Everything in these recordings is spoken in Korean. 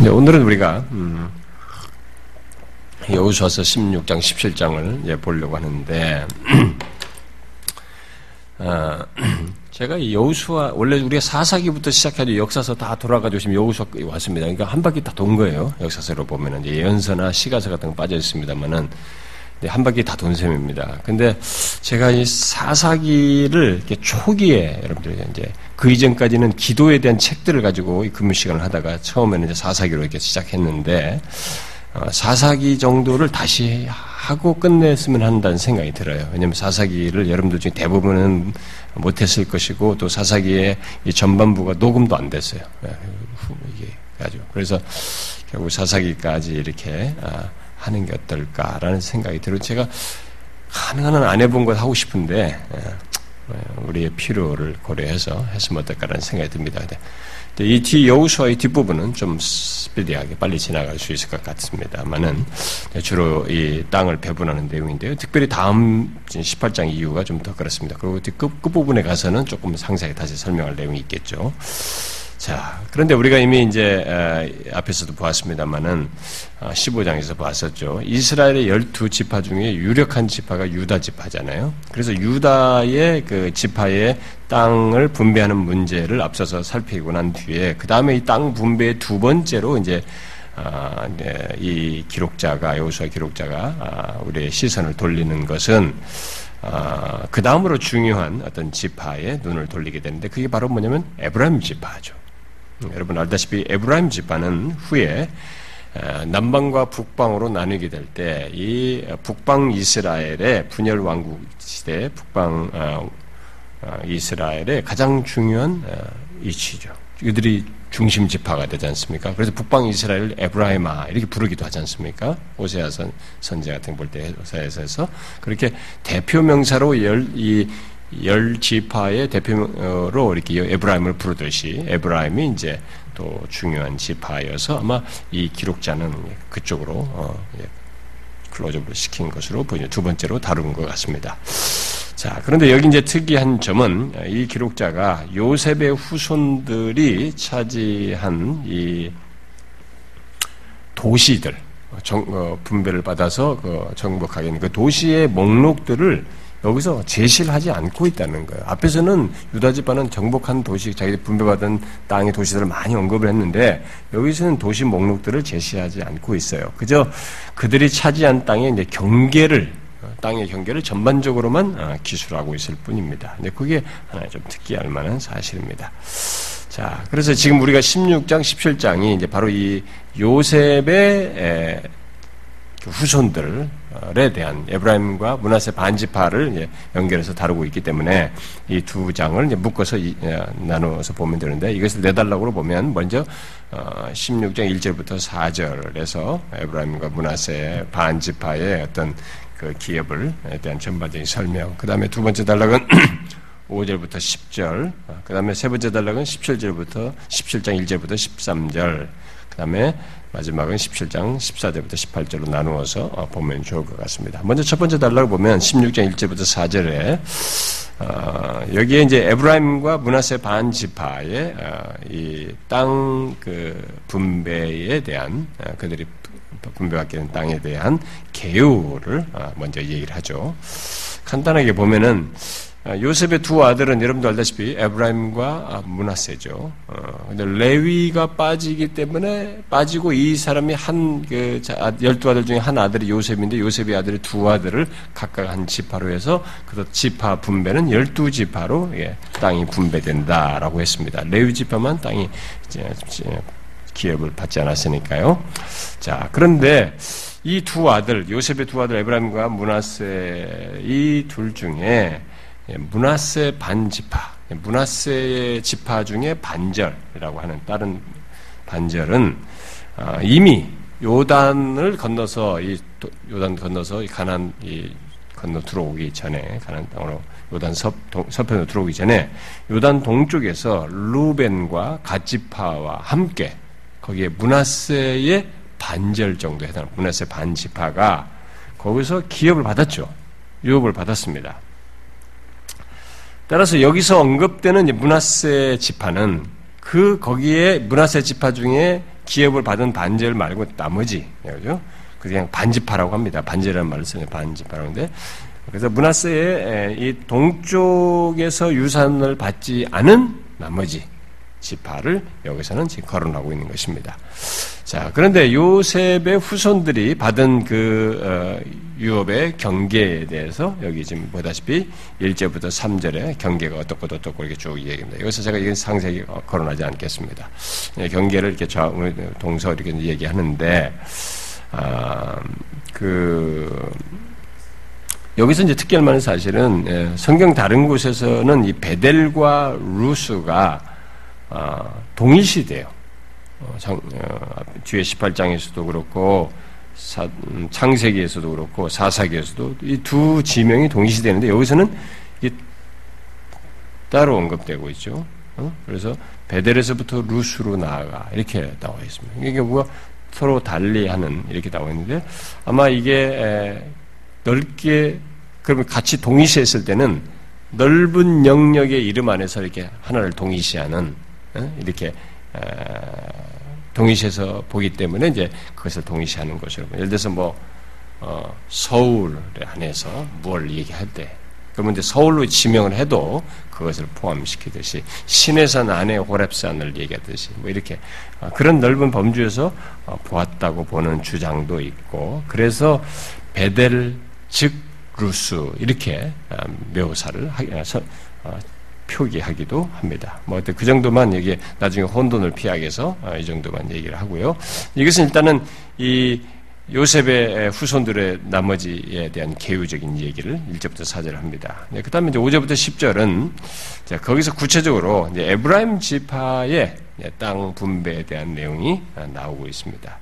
네, 오늘은 우리가 음, 여호수아서 16장, 17장을 예, 보려고 하는데 어, 제가 이 여호수아 원래 우리가 사사기부터 시작해도 역사서 다 돌아가지고 지금 여호수아 왔습니다. 그러니까 한 바퀴 다 돈 거예요. 역사서로 보면은 예언서나 시가서 같은 거 빠져 있습니다만은 한 바퀴 다 돈 셈입니다. 근데 제가 이 사사기를 이렇게 초기에 여러분들 이제 그 이전까지는 기도에 대한 책들을 가지고 이 근무 시간을 하다가 처음에는 이제 사사기로 이렇게 시작했는데 어, 사사기 정도를 다시 하고 끝냈으면 한다는 생각이 들어요. 왜냐하면 사사기를 여러분들 중에 대부분은 못했을 것이고 또 사사기의 이 전반부가 녹음도 안 됐어요. 예, 이게 가지고 그래서 결국 사사기까지 이렇게 아, 하는 게 어떨까라는 생각이 들어요. 제가 가능한 한안 해본 것 하고 싶은데 예, 우리의 필요를 고려해서 했으면 어떨까라는 생각이 듭니다. 이 뒤 여우수와의 뒷부분은 좀 스피디하게 빨리 지나갈 수 있을 것 같습니다만은 주로 이 땅을 배분하는 내용인데요. 특별히 다음 18장 이유가 좀 더 그렇습니다. 그리고 끝, 끝부분에 가서는 조금 상세하게 다시 설명할 내용이 있겠죠. 자, 그런데 우리가 이미 이제 앞에서도 보았습니다만은 15장에서 어, 보았었죠. 이스라엘의 열두 지파 중에 유력한 지파가 유다 지파잖아요. 그래서 유다의 그 지파의 땅을 분배하는 문제를 앞서서 살피고 난 뒤에 그 다음에 이 땅 분배의 두 번째로 이제 아, 이 기록자가 여호수아 기록자가 아, 우리의 시선을 돌리는 것은 아, 그 다음으로 중요한 어떤 지파에 눈을 돌리게 되는데 그게 바로 뭐냐면 에브라임 지파죠. 여러분 알다시피 에브라임 지파는 후에 남방과 북방으로 나뉘게 될 때 이 북방 이스라엘의 분열 왕국 시대 북방 어, 어, 이스라엘의 가장 중요한 어, 이치죠. 이들이 중심 지파가 되지 않습니까? 그래서 북방 이스라엘 에브라임아 이렇게 부르기도 하지 않습니까? 오세아 선, 선제 같은 볼때 오세아에서 그렇게 대표 명사로 열 이 열 지파의 대표로 이렇게 에브라임을 부르듯이 에브라임이 이제 또 중요한 지파여서 아마 이 기록자는 그쪽으로 어, 예, 클로즈업을 시킨 것으로 보이죠. 두 번째로 다룬 것 같습니다. 자, 그런데 여기 이제 특이한 점은 이 기록자가 요셉의 후손들이 차지한 이 도시들, 정, 어, 분배를 받아서 그 정복하게 되는 그 도시의 목록들을 여기서 제시를 하지 않고 있다는 거예요. 앞에서는 유다 지파는 정복한 도시, 자기들 분배받은 땅의 도시들을 많이 언급을 했는데 여기서는 도시 목록들을 제시하지 않고 있어요. 그저 그들이 차지한 땅의 이제 경계를 땅의 경계를 전반적으로만 어, 기술하고 있을 뿐입니다. 근데 그게 하나 좀 특이할 만한 사실입니다. 자, 그래서 지금 우리가 16장, 17장이 이제 바로 이 요셉의 그 후손들에 대한 에브라임과 문하세 반지파를 연결해서 다루고 있기 때문에 이 두 장을 묶어서 나누어서 보면 되는데 이것을 내달라고 보면 먼저 16장 어, 1절부터 4절에서 에브라임과 문하세 반지파의 어떤 그 기업을 대한 전반적인 설명. 그 다음에 두 번째 단락은 5절부터 10절. 그 다음에 세 번째 단락은 17절부터 17장 1절부터 13절. 그 다음에 마지막은 17장 14절부터 18절로 나누어서 어, 보면 좋을 것 같습니다. 먼저 첫 번째 단락을 보면 16장 1절부터 4절에 어, 여기에 이제 에브라임과 문하세 반 지파의 어, 이땅 그 분배에 대한 어, 그들이 분배받게 된 땅에 대한 개요를 어, 먼저 얘기를 하죠. 간단하게 보면은 아, 요셉의 두 아들은 여러분도 알다시피 에브라임과 문하세죠. 어, 근데 레위가 빠지기 때문에 빠지고 이 사람이 한그 열두 아들 중에 한 아들이 요셉인데 요셉의 아들이 두 아들을 각각 한 지파로 해서 그 지파 분배는 열두 지파로 예, 땅이 분배된다라고 했습니다. 레위 지파만 땅이 기업을 받지 않았으니까요. 자 그런데 이 두 아들 요셉의 두 아들 에브라임과 문하세 이 둘 중에 예, 문하세 반지파, 예, 문하세의 지파 중에 반절이라고 하는 다른 반절은 아, 이미 요단을 건너서 이 요단 건너서 가난 이 건너 들어오기 전에 가난 땅으로 요단 서, 서편으로 들어오기 전에 요단 동쪽에서 루벤과 갓지파와 함께 거기에 문하세의 반절 정도 해당 문하세 반지파가 거기서 기업을 받았죠. 유업을 받았습니다. 따라서 여기서 언급되는 문하세 지파는 그 거기에 문하세 지파 중에 기업을 받은 반절 말고 나머지 그죠? 그냥 반지파라고 합니다. 반지라는 말을 쓰는 반지파라고 하는데 그래서 문하세의 이 동쪽에서 유산을 받지 않은 나머지 지파를 여기서는 지금 거론하고 있는 것입니다. 자, 그런데 요셉의 후손들이 받은 그 어, 유업의 경계에 대해서 여기 지금 보다시피 1절부터 3절에 경계가 어떻고 어떻고 이렇게 쭉 얘기합니다. 여기서 제가 이건 상세히 거론하지 않겠습니다. 예, 경계를 이렇게 동서 이렇게 얘기하는데 아, 그 여기서 이제 만한 사실은 예, 성경 다른 곳에서는 이 베델과 루스가 아, 동일시돼요. 어, 어, 뒤에 18장에서도 그렇고 음, 창세기에서도 그렇고 사사기에서도 이 두 지명이 동일시되는데 여기서는 따로 언급되고 있죠. 어? 그래서 베델에서부터 루스로 나아가 이렇게 나와 있습니다. 이게 뭐가 서로 달리하는 이렇게 나와 있는데 아마 이게 넓게 그러면 같이 동일시했을 때는 넓은 영역의 이름 안에서 이렇게 하나를 동일시하는 이렇게 동일시해서 보기 때문에 이제 그것을 동일시하는 것이로 예를 들어서 뭐 어, 서울 안에서 뭘 얘기할 때 그러면 이제 서울로 지명을 해도 그것을 포함시키듯이 신해산 안에 호랩산을 얘기하듯이 뭐 이렇게 어, 그런 넓은 범주에서 어, 보았다고 보는 주장도 있고 그래서 베델 즉 루스 이렇게 어, 묘사를 표기하기도 합니다. 뭐 그 정도만 여기 나중에 혼돈을 피하기 위해서 이 정도만 얘기를 하고요. 이것은 일단은 이 요셉의 후손들의 나머지에 대한 개요적인 얘기를 1절부터 4절 합니다. 네, 그 다음에 이제 5절부터 10절은 자, 거기서 구체적으로 에브라임 지파의 땅 분배에 대한 내용이 나오고 있습니다.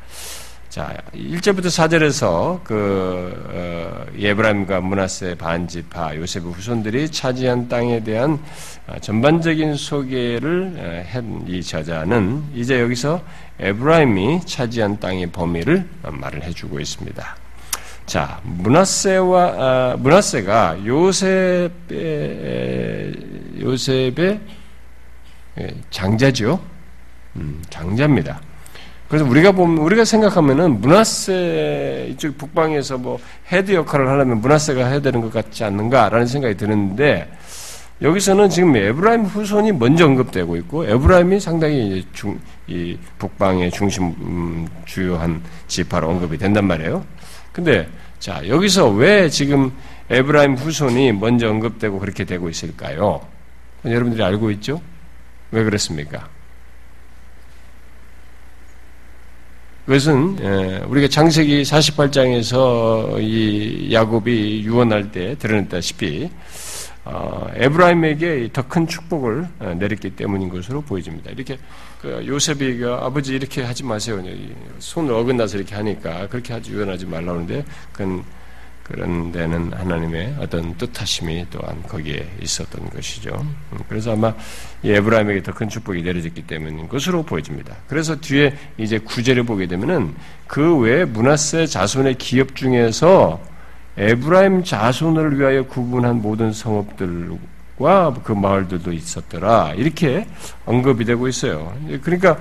자, 1절부터 4절에서 그, 어, 예브라임과 문하세 반지파 요셉의 후손들이 차지한 땅에 대한 어, 전반적인 소개를 어, 한이 저자는 이제 여기서 에브라임이 차지한 땅의 범위를 말을 해주고 있습니다. 자, 문하세와, 아, 문하세가 요셉의, 요셉의 예, 장자죠. 음, 장자입니다. 그래서 우리가 보면 우리가 생각하면은 므낫세 이쪽 북방에서 뭐 head 역할을 하려면 므낫세가 해야 되는 것 같지 않는가라는 생각이 드는데 여기서는 지금 에브라임 후손이 먼저 언급되고 있고 에브라임이 상당히 중, 이 북방의 중심 음, 주요한 지파로 언급이 된단 말이에요. 근데 자 여기서 왜 지금 에브라임 후손이 먼저 언급되고 그렇게 되고 있을까요? 여러분들이 알고 있죠? 왜 그렇습니까? 그것은 예, 우리가 창세기 48장에서 이 야곱이 유언할 때 드러냈다시피 어, 에브라임에게 더 큰 축복을 어, 내렸기 때문인 것으로 보여집니다. 이렇게 그 요셉이 그 아버지 이렇게 하지 마세요. 손을 어긋나서 이렇게 하니까 그렇게 하지 유언하지 말라는데 그건 그런 데는 하나님의 어떤 뜻하심이 또한 거기에 있었던 것이죠. 음, 그래서 아마 에브라임에게 더 큰 축복이 내려졌기 때문인 것으로 보여집니다. 그래서 뒤에 이제 구절을 보게 되면은 그 외에 문하세 자손의 기업 중에서 에브라임 자손을 위하여 구분한 모든 성읍들과 그 마을들도 있었더라. 이렇게 언급이 되고 있어요. 그러니까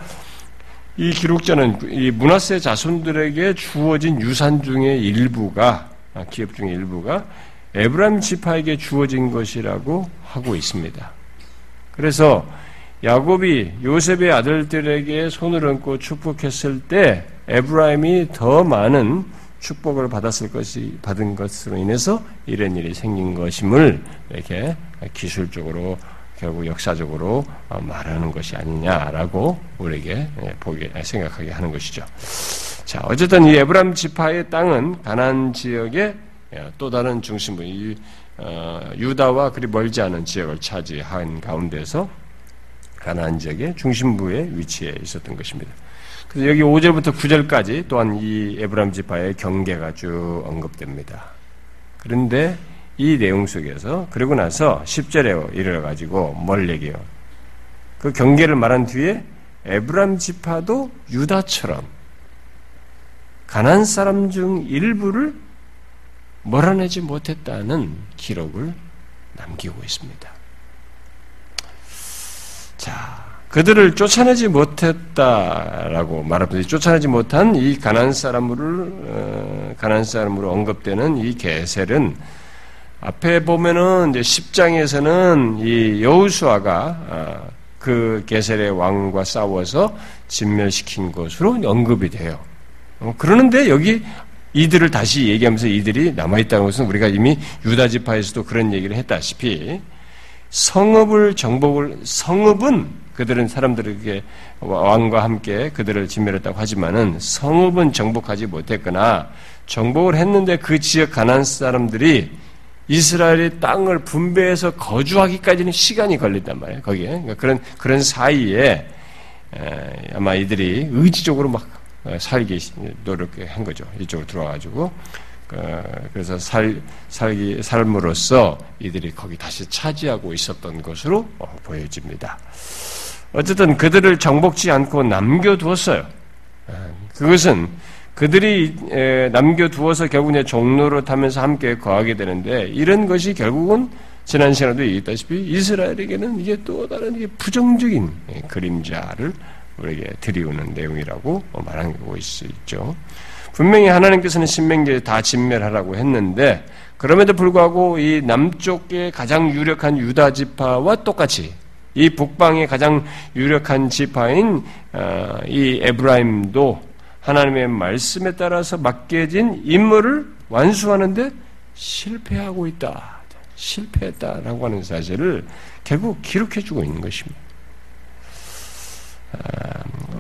이 기록자는 이 문하세 자손들에게 주어진 유산 중의 일부가 아, 기업 중의 일부가 에브라임 지파에게 주어진 것이라고 하고 있습니다. 그래서 야곱이 요셉의 아들들에게 손을 얹고 축복했을 때 에브라임이 더 많은 축복을 받았을 것이 받은 것으로 인해서 이런 일이 생긴 것임을 이렇게 기술적으로 결국 역사적으로 말하는 것이 아니냐라고 우리에게 보게 생각하게 하는 것이죠. 자, 어쨌든 이 에브람 지파의 땅은 가난 지역의 예, 또 다른 중심부, 이, 어, 유다와 그리 멀지 않은 지역을 차지한 가운데서 가난 지역의 중심부에 위치해 있었던 것입니다. 그래서 여기 5절부터 9절까지 또한 이 에브람 지파의 경계가 쭉 언급됩니다. 그런데 이 내용 속에서 그러고 나서 10절에 이르러 가지고 뭘 얘기해요? 그 경계를 말한 뒤에 에브람 지파도 유다처럼 가난 사람 중 일부를 몰아내지 못했다는 기록을 남기고 있습니다. 자, 그들을 쫓아내지 못했다라고 말합니다. 쫓아내지 못한 이 가난 사람을 어, 가난 사람으로 언급되는 이 게셀은 앞에 보면은 이제 10장에서는 이 여우수아가 어, 그 게셀의 왕과 싸워서 진멸시킨 것으로 언급이 돼요. 어, 그러는데 여기 이들을 다시 얘기하면서 이들이 남아있다는 것은 우리가 이미 유다 지파에서도 그런 얘기를 했다시피 성읍을 정복을 성읍은 그들은 사람들에게 왕과 함께 그들을 진멸했다고 하지만은 성읍은 정복하지 못했거나 정복을 했는데 그 지역 가난 사람들이 이스라엘의 땅을 분배해서 거주하기까지는 시간이 걸린단 말이에요. 거기에 그러니까 그런 그런 사이에 아마 이들이 의지적으로 막 살기 노력한 거죠. 이쪽으로 들어와가지고 어, 그래서 살 살기 삶으로써 이들이 거기 다시 차지하고 있었던 것으로 어, 보여집니다. 어쨌든 그들을 정복지 않고 남겨두었어요. 아, 그것은 그들이 남겨두어서 결국 에 종로로 타면서 함께 거하게 되는데 이런 것이 결국은 지난 시간에도 얘기했다시피 이스라엘에게는 이게 또 다른 부정적인 그림자를 우리에게 드리우는 내용이라고 말하고 있죠. 분명히 하나님께서는 신명기에 다 진멸하라고 했는데 그럼에도 불구하고 이 남쪽의 가장 유력한 유다 지파와 똑같이 이 북방의 가장 유력한 지파인 어, 이 에브라임도 하나님의 말씀에 따라서 맡겨진 임무를 완수하는데 실패하고 있다. 실패했다라고 하는 사실을 결국 기록해주고 있는 것입니다.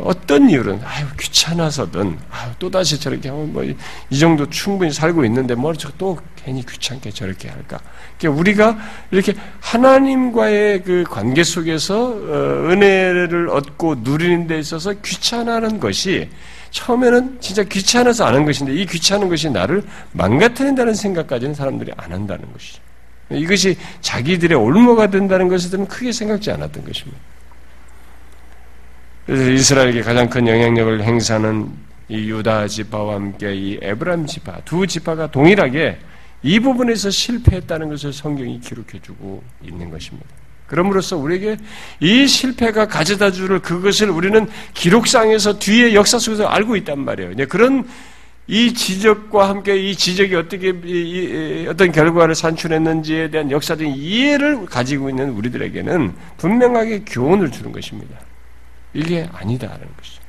아, 어떤 이유는 아유 귀찮아서든 아유 또다시 저렇게 하면 뭐 이 정도 충분히 살고 있는데 뭐또 괜히 귀찮게 저렇게 할까? 그러니까 우리가 이렇게 하나님과의 그 관계 속에서 어, 은혜를 얻고 누리는 데 있어서 귀찮아하는 것이 처음에는 진짜 귀찮아서 안 한 것인데 이 귀찮은 것이 나를 망가뜨린다는 생각까지는 사람들이 안 한다는 것이죠. 이것이 자기들의 올무가 된다는 것에 크게 생각지 않았던 것입니다. 그래서 이스라엘에게 가장 큰 영향력을 행사하는 이 유다 지파와 함께 이 에브람 지파 두 지파가 동일하게 이 부분에서 실패했다는 것을 성경이 기록해주고 있는 것입니다. 그럼으로써 우리에게 이 실패가 가져다 줄 그것을 우리는 기록상에서 뒤에 역사 속에서 알고 있단 말이에요. 그런 이 지적과 함께 이 지적이 어떻게 어떤 결과를 산출했는지에 대한 역사적인 이해를 가지고 있는 우리들에게는 분명하게 교훈을 주는 것입니다. 이게 아니다라는 것이죠.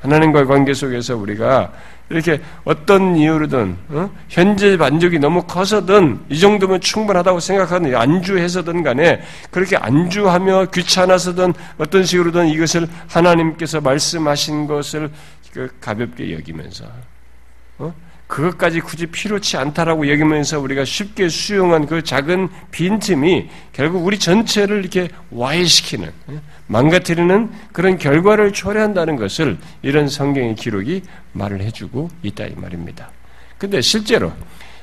하나님과의 관계 속에서 우리가 이렇게 어떤 이유로든 어? 현재 만족이 너무 커서든 이 정도면 충분하다고 생각하는 안주해서든 간에 그렇게 안주하며 귀찮아서든 어떤 식으로든 이것을 하나님께서 말씀하신 것을 그 가볍게 여기면서 어? 그것까지 굳이 필요치 않다라고 여기면서 우리가 쉽게 수용한 그 작은 빈틈이 결국 우리 전체를 이렇게 와해시키는 어? 망가뜨리는 그런 결과를 초래한다는 것을 이런 성경의 기록이 말을 해주고 있다 이 말입니다. 근데 실제로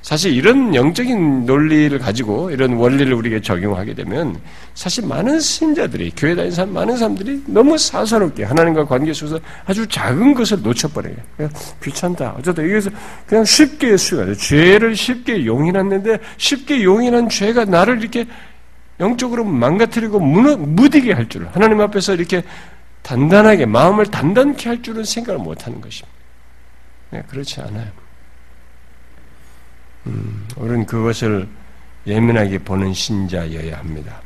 사실 이런 영적인 논리를 가지고 이런 원리를 우리에게 적용하게 되면 사실 많은 신자들이 교회 다니는 사람 많은 사람들이 너무 사사롭게 하나님과 관계 속에서 아주 작은 것을 놓쳐버려요. 그냥 귀찮다. 어쨌든 여기서 그냥 쉽게 수용하죠. 죄를 쉽게 용인했는데 쉽게 용인한 죄가 나를 이렇게 영적으로 망가뜨리고 무디게 할 줄, 하나님 앞에서 이렇게 단단하게, 마음을 단단케 할 줄은 생각을 못 하는 것입니다. 네, 그렇지 않아요. 음, 우리는 그것을 예민하게 보는 신자여야 합니다.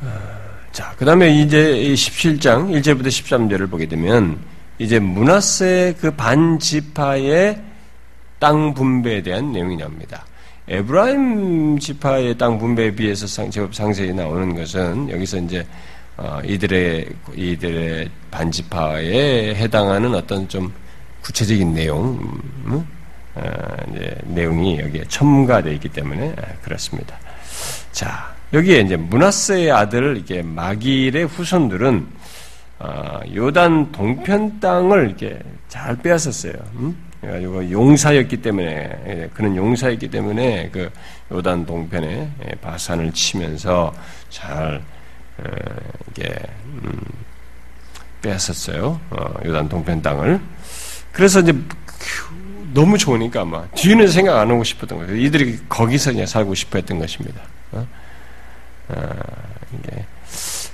아, 자, 그 다음에 이제 17장 1절부터 13절을 보게 되면 이제 문하세의 그 반지파의 땅 분배에 대한 내용이 나옵니다. 에브라임 지파의 땅 분배에 비해서 상, 제법 상세히 나오는 것은 여기서 이제 어, 이들의 이들의 반지파에 해당하는 어떤 좀 구체적인 내용, 음, 어, 이제 내용이 여기에 첨가되어 있기 때문에 아, 그렇습니다. 자 여기에 이제 문하스의 아들 이게 마길의 후손들은 어, 요단 동편 땅을 이렇게 잘 빼앗았어요. 음? 그래가지고 용사였기 때문에 예, 그는 용사였기 때문에 그 요단 동편에 예, 바산을 치면서 잘 어, 이게 음, 빼앗았어요. 어, 요단 동편 땅을. 그래서 이제 너무 좋으니까 아마 뒤는 생각 안 하고 싶었던 거예요. 이들이 거기서 그냥 살고 싶어 했던 것입니다. 어? 아, 이게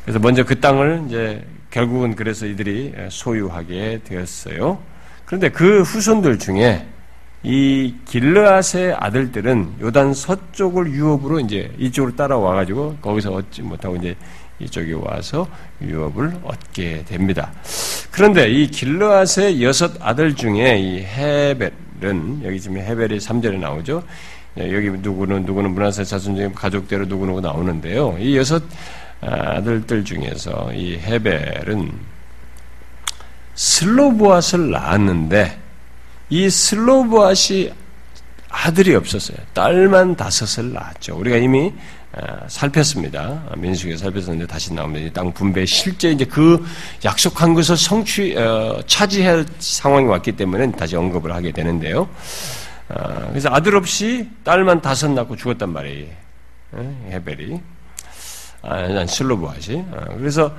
그래서 먼저 그 땅을 이제 결국은 그래서 이들이 소유하게 되었어요. 그런데 그 후손들 중에 이 길르앗의 아들들은 요단 서쪽을 유업으로 이제 이쪽으로 따라와 가지고 거기서 얻지 못하고 이제 이쪽에 와서 유업을 얻게 됩니다. 그런데 이 길르앗의 여섯 아들 중에 이 헤벨은 여기 지금 헤벨이 3절에 나오죠. 예, 여기 누구는 누구는 문화세 자손 중에 가족대로 누구 누구 나오는데요. 이 여섯 아들들 중에서 이 헤벨은 슬로보앗을 낳았는데 이 슬로보앗이 아들이 없었어요. 딸만 다섯을 낳았죠. 우리가 이미 아, 살폈습니다. 민수기에 살폈었는데 다시 나오면 땅 분배 실제 이제 그 약속한 것을 성취 어, 차지할 상황이 왔기 때문에 다시 언급을 하게 되는데요. 어, 그래서 아들 없이 딸만 다섯 낳고 죽었단 말이에요. 헤벨이 아, 슬로보아시. 어, 그래서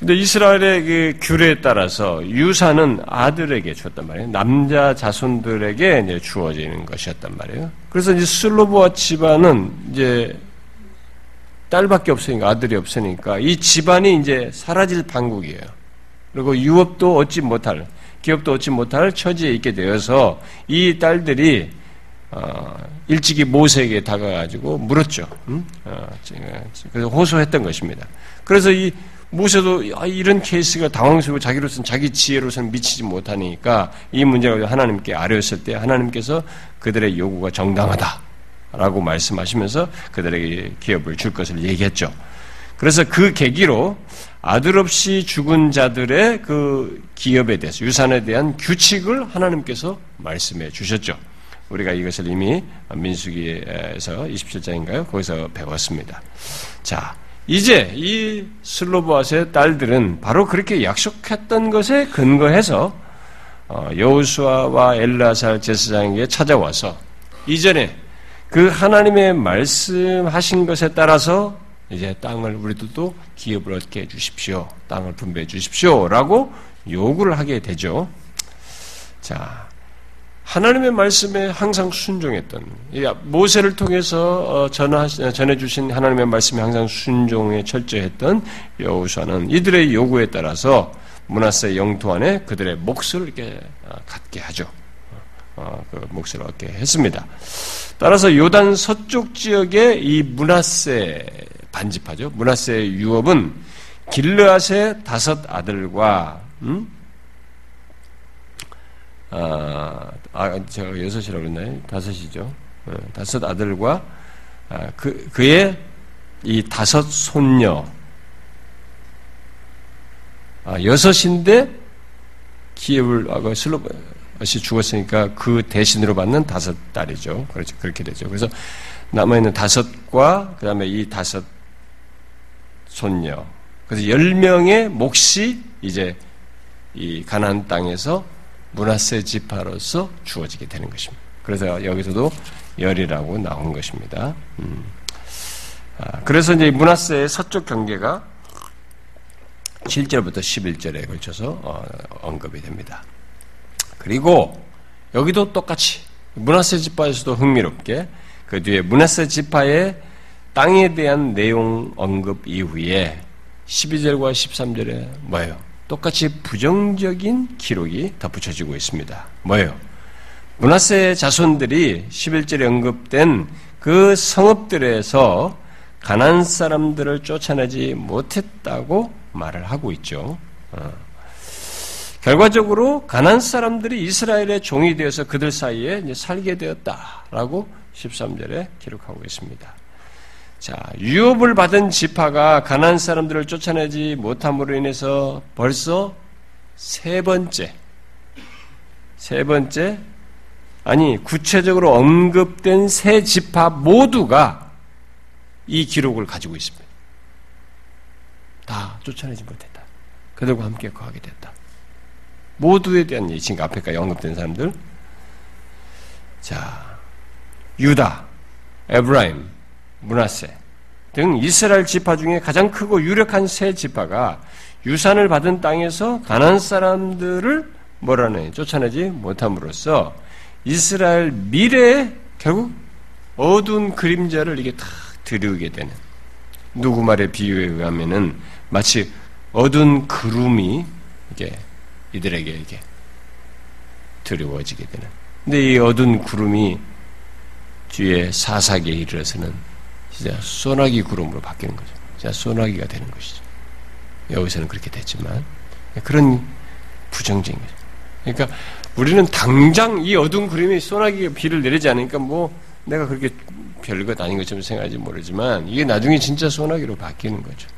근데 이스라엘의 그 규례에 따라서 유산은 아들에게 주었단 말이에요. 남자 자손들에게 이제 주어지는 것이었단 말이에요. 그래서 이제 슬로보아 집안은 이제 딸밖에 없으니까 아들이 없으니까 이 집안이 이제 사라질 방국이에요. 그리고 유업도 얻지 못할 기업도 얻지 못할 처지에 있게 되어서 이 딸들이 어, 일찍이 모세에게 다가가지고 물었죠. 음? 어, 그래서 호소했던 것입니다. 그래서 이 모세도 아, 이런 케이스가 당황스럽고 자기로서는 자기 지혜로서는 미치지 못하니까 이 문제가 하나님께 아뢰었을 때 하나님께서 그들의 요구가 정당하다라고 말씀하시면서 그들에게 기업을 줄 것을 얘기했죠. 그래서 그 계기로 아들 없이 죽은 자들의 그 기업에 대해서 유산에 대한 규칙을 하나님께서 말씀해 주셨죠. 우리가 이것을 이미 민수기에서 27장인가요? 거기서 배웠습니다. 자, 이제 이 슬로보아스의 딸들은 바로 그렇게 약속했던 것에 근거해서 어, 여우수아와 엘라살 제사장에게 찾아와서 이전에 그 하나님의 말씀하신 것에 따라서 이제 땅을 우리들도 기업을 얻게 해주십시오. 땅을 분배해 주십시오. 라고 요구를 하게 되죠. 자, 하나님의 말씀에 항상 순종했던, 모세를 통해서 어, 전하, 전해 주신 하나님의 말씀에 항상 순종에 철저했던 여우수아는 이들의 요구에 따라서 문하세 영토 안에 그들의 몫을 이렇게 어, 갖게 하죠. 어, 그 몫을 얻게 했습니다. 따라서 요단 서쪽 지역의 이 문하세 반집하죠. 문하세의 유업은 길르앗의 다섯 아들과 음? 아, 아 제가 여섯이라고 그랬나요? 다섯이죠. 네, 다섯 아들과 아, 그 그의 이 다섯 손녀 아, 여섯인데 기업을 아, 그 슬로시 죽었으니까 그 대신으로 받는 다섯 딸이죠. 그렇죠. 그렇게 되죠. 그래서 남아 있는 다섯과 그 다음에 이 다섯 손녀. 그래서 열 명의 몫이 이제 이 가나안 땅에서 문하세 지파로서 주어지게 되는 것입니다. 그래서 여기서도 열이라고 나온 것입니다. 음. 아, 그래서 이제 문하세의 서쪽 경계가 7절부터 11절에 걸쳐서 어, 언급이 됩니다. 그리고 여기도 똑같이 문하세 지파에서도 흥미롭게 그 뒤에 문하세 지파의 땅에 대한 내용 언급 이후에 12절과 13절에 뭐예요? 똑같이 부정적인 기록이 덧붙여지고 있습니다. 뭐예요? 문하세 자손들이 11절에 언급된 그 성읍들에서 가난 사람들을 쫓아내지 못했다고 말을 하고 있죠. 어. 결과적으로 가난 사람들이 이스라엘의 종이 되어서 그들 사이에 살게 되었다라고 13절에 기록하고 있습니다. 자, 유업을 받은 지파가 가난 사람들을 쫓아내지 못함으로 인해서 벌써 세 번째, 세 번째, 아니, 구체적으로 언급된 세 지파 모두가 이 기록을 가지고 있습니다. 다 쫓아내지 못했다. 그들과 함께 거하게 됐다. 모두에 대한 얘기, 지금 앞에까지 언급된 사람들. 자, 유다, 에브라임, 문하세 등 이스라엘 지파 중에 가장 크고 유력한 세 지파가 유산을 받은 땅에서 가난 사람들을 뭐라네 쫓아내지 못함으로써 이스라엘 미래에 결국 어두운 그림자를 이게 다 드리게 되는 누구 말의 비유에 의하면은 마치 어두운 구름이 이게 이들에게 이게 두려워지게 되는. 근데 이 어두운 구름이 뒤에 사사기에 이르러서는 진짜 소나기 구름으로 바뀌는 거죠. 진짜 소나기가 되는 것이죠. 여기서는 그렇게 됐지만 그런 부정적인 거죠. 그러니까 우리는 당장 이 어두운 구름이 소나기 비를 내리지 않으니까 뭐 내가 그렇게 별것 아닌 것처럼 생각하지 모르지만 이게 나중에 진짜 소나기로 바뀌는 거죠.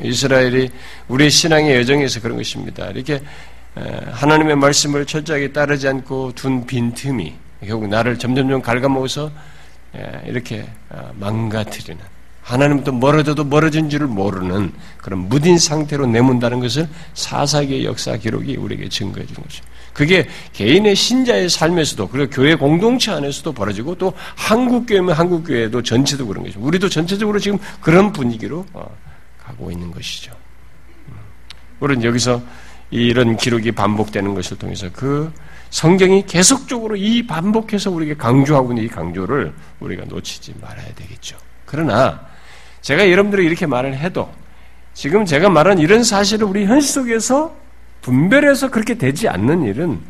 이스라엘이 우리의 신앙의 여정에서 그런 것입니다. 이렇게 하나님의 말씀을 철저하게 따르지 않고 둔 빈틈이 결국 나를 점점점 갉아먹어서 이렇게 어, 망가뜨리는 하나님부터 멀어져도 멀어진 줄을 모르는 그런 무딘 상태로 내문다는 것을 사사기의 역사 기록이 우리에게 증거해 주는 것이죠. 그게 개인의 신자의 삶에서도 그리고 교회 공동체 안에서도 벌어지고 또 한국 교회면 한국 교회도 전체도 그런 것이죠. 우리도 전체적으로 지금 그런 분위기로 어, 가고 있는 것이죠. 음. 우리는 여기서 이런 기록이 반복되는 것을 통해서 그 성경이 계속적으로 이 반복해서 우리에게 강조하고 있는 이 강조를 우리가 놓치지 말아야 되겠죠. 그러나 제가 여러분들이 이렇게 말을 해도 지금 제가 말한 이런 사실을 우리 현실 속에서 분별해서 그렇게 되지 않는 일은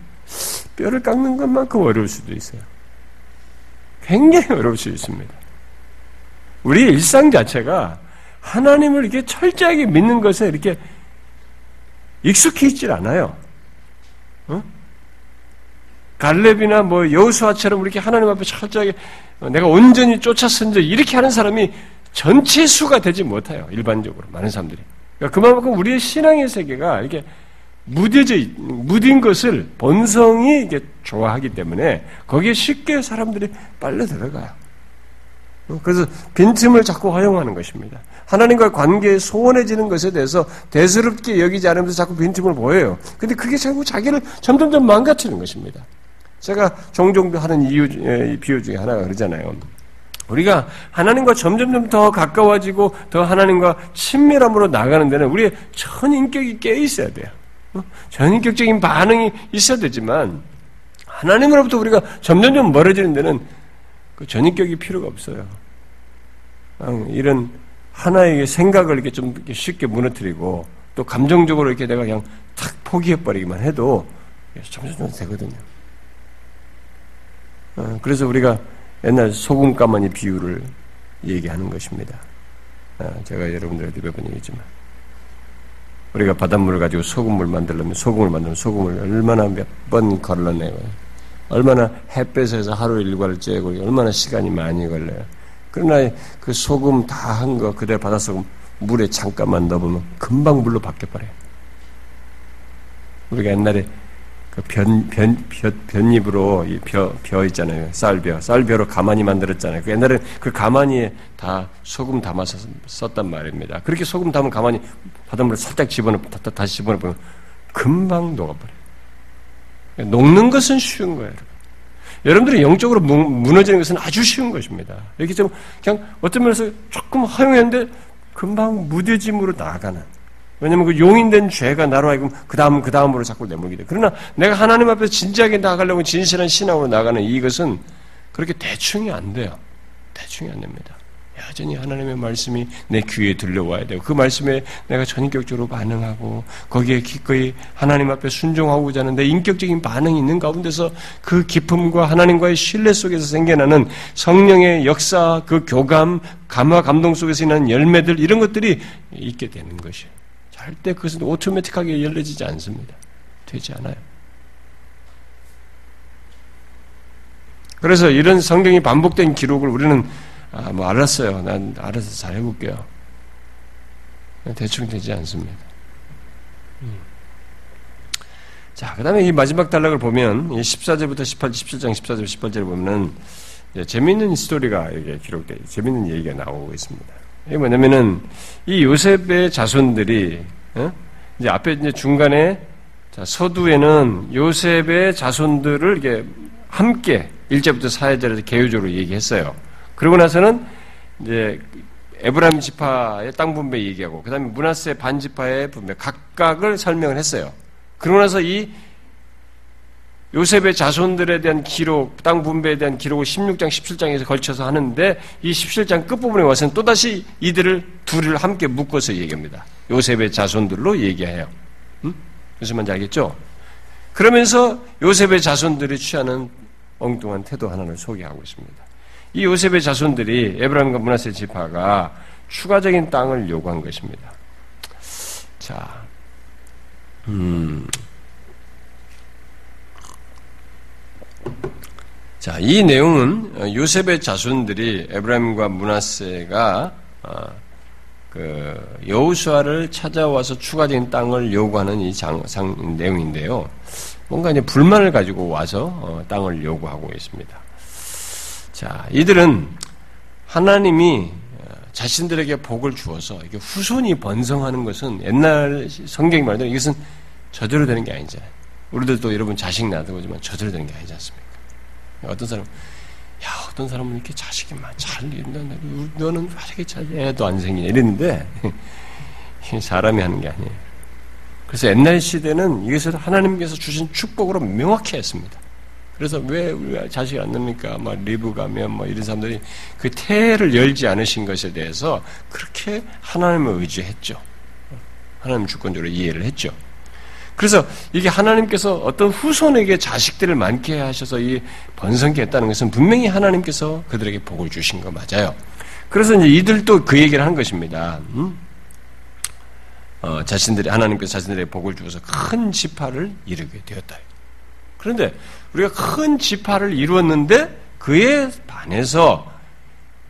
뼈를 깎는 것만큼 어려울 수도 있어요. 굉장히 어려울 수 있습니다. 우리의 일상 자체가 하나님을 이렇게 철저하게 믿는 것에 이렇게 익숙해 있질 않아요. 어? 갈렙이나 뭐 여우수아처럼 이렇게 하나님 앞에 철저하게 내가 온전히 쫓았은지 이렇게 하는 사람이 전체 수가 되지 못해요. 일반적으로 많은 사람들이. 그러니까 그만큼 우리의 신앙의 세계가 이렇게 무뎌져 무딘 것을 본성이 이게 좋아하기 때문에 거기에 쉽게 사람들이 빨려 들어가요. 그래서 빈틈을 자꾸 허용하는 것입니다. 하나님과의 관계에 소원해지는 것에 대해서 대수롭게 여기지 않으면서 자꾸 빈틈을 보여요. 근데 그게 자꾸 자기를 점점점 망가뜨리는 것입니다. 제가 종종 하는 이유, 비유 중에 하나가 그러잖아요. 우리가 하나님과 점점점 더 가까워지고 더 하나님과 친밀함으로 나가는 데는 우리의 전인격이 깨 있어야 돼요. 어? 전인격적인 반응이 있어야 되지만 하나님으로부터 우리가 점점점 멀어지는 데는 그 전인격이 필요가 없어요. 이런 하나의 생각을 이렇게 좀 쉽게 무너뜨리고 또 감정적으로 이렇게 내가 그냥 탁 포기해버리기만 해도 점점점 되거든요. 어, 그래서 우리가 옛날 소금 가마니 비유를 얘기하는 것입니다. 어, 제가 여러분들한테 몇번 얘기했지만 우리가 바닷물을 가지고 소금을 만들려면 소금을 만들면 소금을 얼마나 몇 번 걸러내고 얼마나 햇볕에서 하루 일과를 쬐고 얼마나 시간이 많이 걸려요. 그러나 그 소금 다 한 거 그대로 바닷소금 물에 잠깐만 넣으면 금방 물로 바뀌어버려요. 우리가 옛날에 그 변, 변, 변, 변잎으로 이 벼, 벼 있잖아요. 쌀벼. 쌀벼로 가만히 만들었잖아요. 그 옛날에 그 가만히에 다 소금 담아서 썼단 말입니다. 그렇게 소금 담은 가만히 바닷물에 살짝 집어넣고 다 시 집어넣으면 금방 녹아버려요. 녹는 것은 쉬운 거예요. 여러분들이 영적으로 무 너지는 것은 아주 쉬운 것입니다. 이렇게 좀 그냥 어떤 면에서 조금 허용했는데 금방 무뎌짐으로 나아가는. 왜냐하면 그 용인된 죄가 나로 하여금 그 다음 그 다음으로 자꾸 내몰게 돼. 그러나 내가 하나님 앞에서 진지하게 나아가려고 진실한 신앙으로 나가는 이것은 그렇게 대충이 안 돼요. 대충이 안 됩니다. 여전히 하나님의 말씀이 내 귀에 들려와야 되고 그 말씀에 내가 전인격적으로 반응하고 거기에 기꺼이 하나님 앞에 순종하고자 하는 내 인격적인 반응이 있는 가운데서 그 기쁨과 하나님과의 신뢰 속에서 생겨나는 성령의 역사, 그 교감, 감화 감동 속에서 있는 열매들 이런 것들이 있게 되는 것이에요. 절대 그것은 오토매틱하게 열려지지 않습니다. 되지 않아요. 그래서 이런 성경이 반복된 기록을 우리는 아, 뭐 알았어요. 난 알아서 잘 해볼게요. 대충 되지 않습니다. 음. 자, 그 다음에 이 마지막 단락을 보면, 14절부터 18, 17장 14절, 18절을 보면은, 재밌는 스토리가 이게 기록돼, 재밌는 얘기가 나오고 있습니다. 이게 뭐냐면은, 이 요셉의 자손들이, 어? 이제 앞에 이제 중간에, 자, 서두에는 요셉의 자손들을 이게 함께 1절부터 4절에서 개요적으로 얘기했어요. 그러고 나서는 이제 에브라임 지파의 땅 분배 얘기하고 그다음에 문하세 반 지파의 분배 각각을 설명을 했어요. 그러고 나서 이 요셉의 자손들에 대한 기록, 땅 분배에 대한 기록을 16장, 17장에서 걸쳐서 하는데 이 17장 끝부분에 와서는 또다시 이들을 둘을 함께 묶어서 얘기합니다. 요셉의 자손들로 얘기해요. 음? 무슨 말인지 알겠죠? 그러면서 요셉의 자손들이 취하는 엉뚱한 태도 하나를 소개하고 있습니다. 이 요셉의 자손들이 에브라임과 문하세 지파가 추가적인 땅을 요구한 것입니다. 자, 음, 자, 이 내용은 요셉의 자손들이 에브라임과 문하세가 어, 그 여우수아를 찾아와서 추가적인 땅을 요구하는 이 장, 상, 내용인데요. 뭔가 이제 불만을 가지고 와서 어, 땅을 요구하고 있습니다. 자, 이들은 하나님이 어, 자신들에게 복을 주어서 이게 후손이 번성하는 것은 옛날 성경이 말대로 이것은 저절로 되는 게 아니잖아요. 우리들도 여러분 자식 낳아보지만 저절로 되는 게 아니지 않습니까? 어떤 사람, 야, 어떤 사람은 이렇게 자식이 잘, 너는 자식이 잘, 애도 안 생기냐, 이랬는데, 사람이 하는 게 아니에요. 그래서 옛날 시대는 이것을 하나님께서 주신 축복으로 명확히 했습니다. 그래서 왜 우리가 자식 안 낳습니까? 막 리브 가면 뭐 이런 사람들이 그 태를 열지 않으신 것에 대해서 그렇게 하나님을 의지했죠. 하나님 주권적으로 이해를 했죠. 그래서 이게 하나님께서 어떤 후손에게 자식들을 많게 하셔서 이 번성케 했다는 것은 분명히 하나님께서 그들에게 복을 주신 거 맞아요. 그래서 이제 이들도 그 얘기를 한 것입니다. 음? 어, 자신들이 하나님께서 자신들에게 복을 주어서 큰 지파를 이루게 되었다. 그런데 우리가 큰 지파를 이루었는데 그에 반해서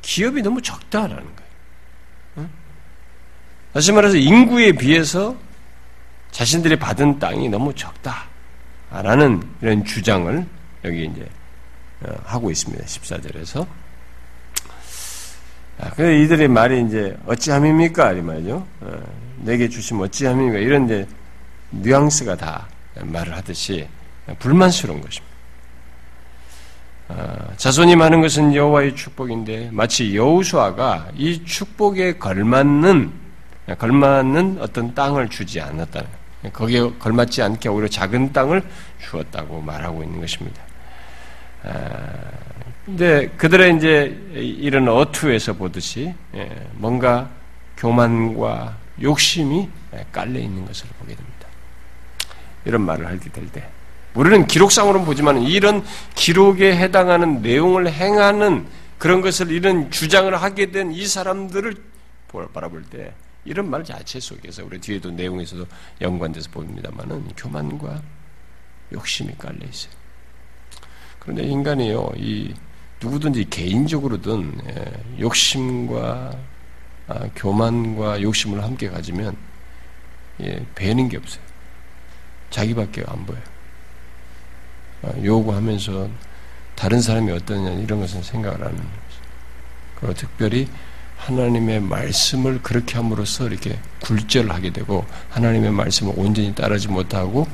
기업이 너무 적다라는 거예요. 다시 말해서 인구에 비해서 자신들이 받은 땅이 너무 적다라는 이런 주장을 여기 이제 어, 하고 있습니다. 14절에서. 아, 그래서 이들의 말이 이제 어찌함입니까? 이 말이죠. 어, 내게 주시면 어찌함입니까? 이런 이제 뉘앙스가 다 말을 하듯이 불만스러운 것입니다. 아, 자손이 많은 것은 여호와의 축복인데 마치 여우수아가 이 축복에 걸맞는 걸맞는 어떤 땅을 주지 않았다는 거기에 걸맞지 않게 오히려 작은 땅을 주었다고 말하고 있는 것입니다. 아, 근데 그들의 이제 이런 어투에서 보듯이 예, 뭔가 교만과 욕심이 깔려 있는 것을 보게 됩니다. 이런 말을 하게 될 때, 우리는 기록상으로는 보지만 이런 기록에 해당하는 내용을 행하는 그런 것을 이런 주장을 하게 된 이 사람들을 바라볼 때 이런 말 자체 속에서 우리 뒤에도 내용에서도 연관돼서 보입니다만은 교만과 욕심이 깔려 있어요. 그런데 인간이요, 이 누구든지 개인적으로든 예, 욕심과 아, 교만과 욕심을 함께 가지면 예, 배는 게 없어요. 자기밖에 안 보여요. 아, 요구하면서 다른 사람이 어떠냐 이런 것은 생각을 하는 거죠. 그리고 특별히 하나님의 말씀을 그렇게 함으로써 이렇게 굴절을 하게 되고 하나님의 말씀을 온전히 따르지 못하고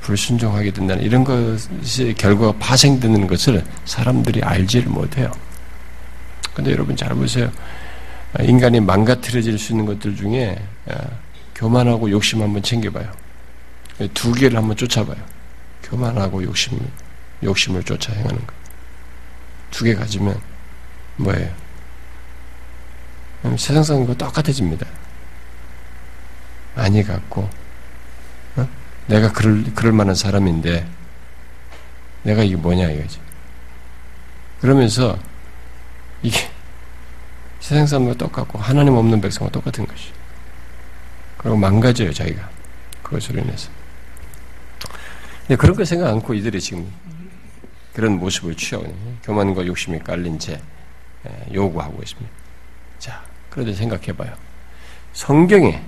불순종하게 된다는 이런 것이 결과가 파생되는 것을 사람들이 알지를 못해요. 근데 여러분 잘 보세요. 인간이 망가뜨려질 수 있는 것들 중에 아, 교만하고 욕심 한번 챙겨봐요. 두 개를 한번 쫓아봐요. 교만하고 욕심, 욕심을 쫓아 행하는 거. 두 개 가지면 뭐예요? 세상 사람과 똑같아집니다. 아니 같고, 어? 내가 그럴, 그럴 만한 사람인데, 내가 이게 뭐냐 이거지. 그러면서, 이게 세상 사람과 똑같고, 하나님 없는 백성과 똑같은 것이. 그리고 망가져요, 자기가. 그것으로 인해서. 근데 그런 걸 생각 않고 이들이 지금 그런 모습을 취하고 있는 교만과 욕심이 깔린 채 요구하고 있습니다. 자, 그런데 생각해봐요. 성경에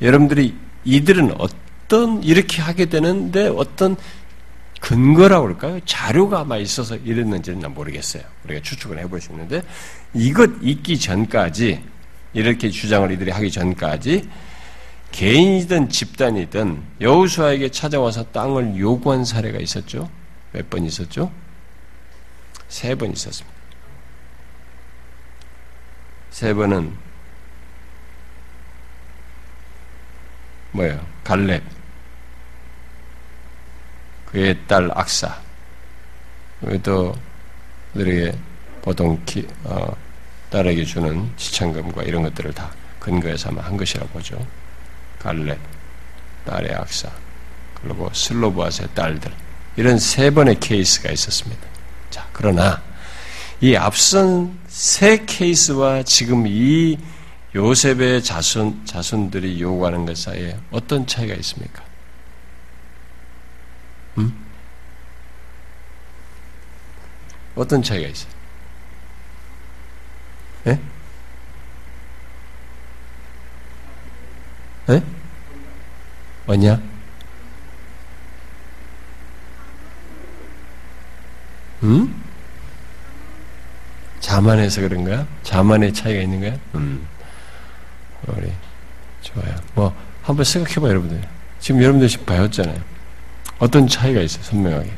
여러분들이 이들은 어떤 이렇게 하게 되는데 어떤 근거라고 그럴까요? 자료가 아마 있어서 이랬는지는 난 모르겠어요. 우리가 추측을 해볼 수 있는데 이것 있기 전까지 이렇게 주장을 이들이 하기 전까지 개인이든 집단이든 여우수아에게 찾아와서 땅을 요구한 사례가 있었죠. 몇 번 있었죠? 세 번 있었습니다. 세 번은 뭐예요? 갈렙. 그의 딸 악사, 또 그들에게 보통 기, 어, 딸에게 주는 시창금과 이런 것들을 다 근거해 삼아 한 것이라고 보죠. 갈렙, 딸의 악사, 그리고 슬로브아스의 딸들 이런 세 번의 케이스가 있었습니다. 자, 그러나 이 앞선 세 케이스와 지금 이 요셉의 자손 자손들이 요구하는 것 사이에 어떤 차이가 있습니까? 음? 어떤 차이가 있어요? 예? 예? 뭐냐? 음? 자만해서 그런 거야? 자만의 차이가 있는 거야? 음. 우리, 좋아요. 뭐, 한번 생각해봐, 여러분들. 지금 여러분들 지금 배웠잖아요. 어떤 차이가 있어요, 선명하게.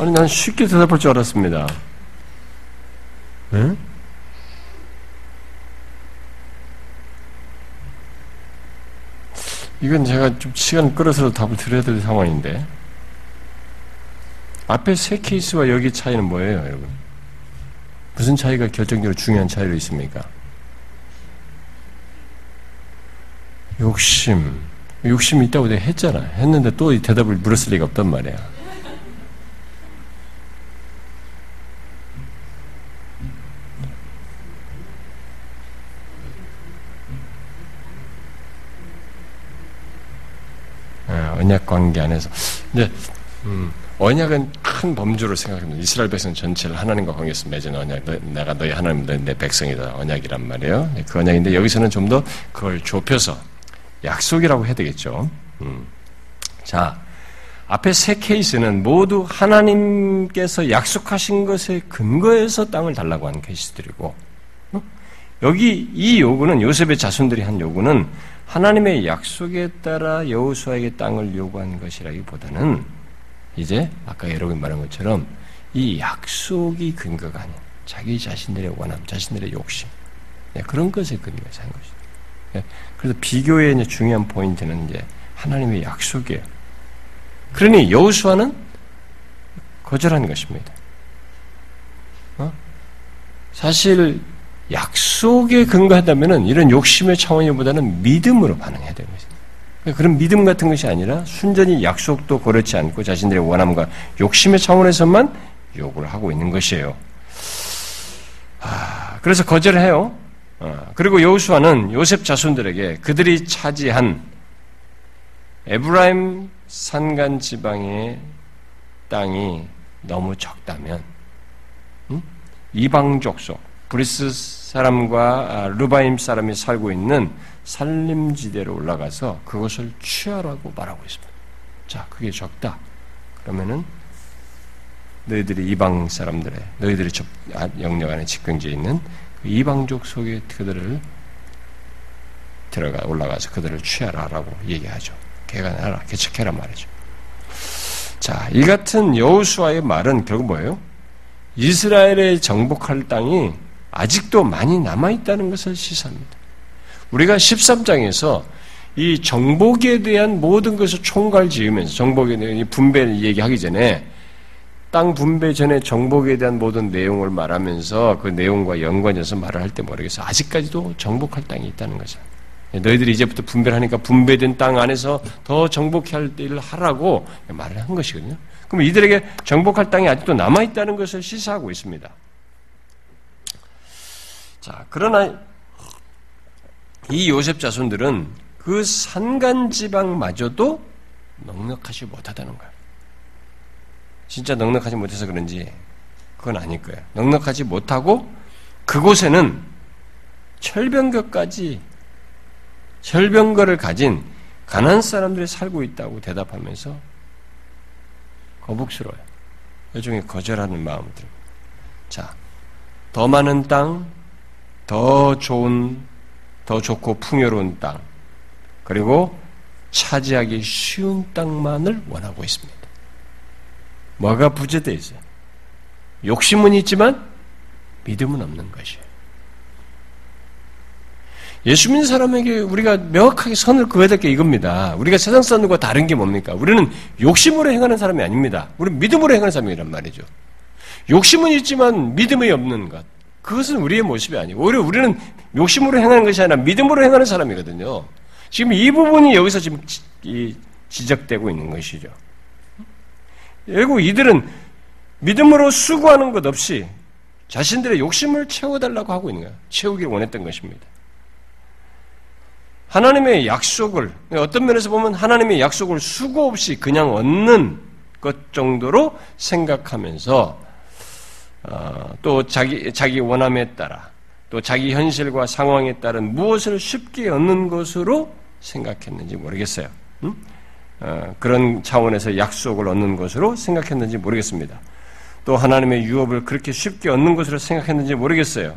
아니, 난 쉽게 대답할 줄 알았습니다. 응? 이건 제가 좀 시간 끌어서 답을 드려야 될 상황인데. 앞에 세 케이스와 여기 차이는 뭐예요, 여러분? 무슨 차이가 결정적으로 중요한 차이로 있습니까? 욕심. 욕심이 있다고 내가 했잖아. 했는데 또이 대답을 물었을 리가 없단 말이야. 언약 관계 안에서 이제 음, 언약은 큰 범주로 생각합니다. 이스라엘 백성 전체를 하나님과 관계에서 맺은 언약, 너, 내가 너희 하나님, 너희 내 백성이다 언약이란 말이에요. 네, 그 언약인데 여기서는 좀 더 그걸 좁혀서 약속이라고 해야 되겠죠. 음. 자, 앞에 세 케이스는 모두 하나님께서 약속하신 것에 근거해서 땅을 달라고 하는 케이스들이고, 어? 여기 이 요구는 요셉의 자손들이 한 요구는 하나님의 약속에 따라 여호수아에게 땅을 요구한 것이라기보다는 이제 아까 여러분 말한 것처럼 이 약속이 근거가 아닌 자기 자신들의 원함, 자신들의 욕심 네, 그런 것에 근거해서 한 것이죠. 네, 그래서 비교의 이제 중요한 포인트는 이제 하나님의 약속이에요. 그러니 여호수아는 거절한 것입니다. 어? 사실 약속에 근거하다면은 이런 욕심의 차원이보다는 믿음으로 반응해야 되는 것입니다. 그런 믿음 같은 것이 아니라 순전히 약속도 그렇지 않고 자신들의 원함과 욕심의 차원에서만 요구를 하고 있는 것이에요. 아, 그래서 거절해요. 아, 그리고 여호수아는 요셉 자손들에게 그들이 차지한 에브라임 산간 지방의 땅이 너무 적다면 음? 이방 족속 브리스 사람과 아, 르바임 사람이 살고 있는 산림지대로 올라가서 그것을 취하라고 말하고 있습니다. 자, 그게 적다. 그러면은 너희들이 이방 사람들의 너희들이 아, 영역 안에 접경지에 있는 그 이방 족속에 그들을 들어가 올라가서 그들을 취하라라고 얘기하죠. 개간하라, 개척해라 말이죠. 자, 이 같은 여호수아의 말은 결국 뭐예요? 이스라엘의 정복할 땅이 아직도 많이 남아있다는 것을 시사합니다. 우리가 13장에서 이 정복에 대한 모든 것을 총괄 지으면서 정복에 대한 분배를 얘기하기 전에 땅 분배 전에 정복에 대한 모든 내용을 말하면서 그 내용과 연관해서 말을 할 때 모르겠어. 아직까지도 정복할 땅이 있다는 거죠. 너희들이 이제부터 분배를 하니까 분배된 땅 안에서 더 정복할 일을 하라고 말을 한 것이거든요. 그럼 이들에게 정복할 땅이 아직도 남아있다는 것을 시사하고 있습니다. 자, 그러나 이 요셉 자손들은 그 산간 지방마저도 넉넉하지 못하다는 거예요. 진짜 넉넉하지 못해서 그런지 그건 아닐 거예요. 넉넉하지 못하고 그곳에는 철병거까지 철병거를 가진 가난 사람들이 살고 있다고 대답하면서 거북스러워요. 일종의 거절하는 마음을 들고. 자, 더 많은 땅, 더 좋은, 더 좋고 풍요로운 땅, 그리고 차지하기 쉬운 땅만을 원하고 있습니다. 뭐가 부재되어 있어요? 욕심은 있지만 믿음은 없는 것이에요. 예수 믿는 사람에게 우리가 명확하게 선을 그어야 될 게 이겁니다. 우리가 세상 사람들과 다른 게 뭡니까? 우리는 욕심으로 행하는 사람이 아닙니다. 우리는 믿음으로 행하는 사람이란 말이죠. 욕심은 있지만 믿음이 없는 것. 그것은 우리의 모습이 아니고 오히려 우리는 욕심으로 행하는 것이 아니라 믿음으로 행하는 사람이거든요. 지금 이 부분이 여기서 지금 지적되고 있는 것이죠. 결국 이들은 믿음으로 수고하는 것 없이 자신들의 욕심을 채워달라고 하고 있는 거예요. 채우기를 원했던 것입니다. 하나님의 약속을 어떤 면에서 보면 하나님의 약속을 수고 없이 그냥 얻는 것 정도로 생각하면서 어, 또 자기 자기 원함에 따라 또 자기 현실과 상황에 따른 무엇을 쉽게 얻는 것으로 생각했는지 모르겠어요. 음? 어, 그런 차원에서 약속을 얻는 것으로 생각했는지 모르겠습니다. 또 하나님의 유업을 그렇게 쉽게 얻는 것으로 생각했는지 모르겠어요.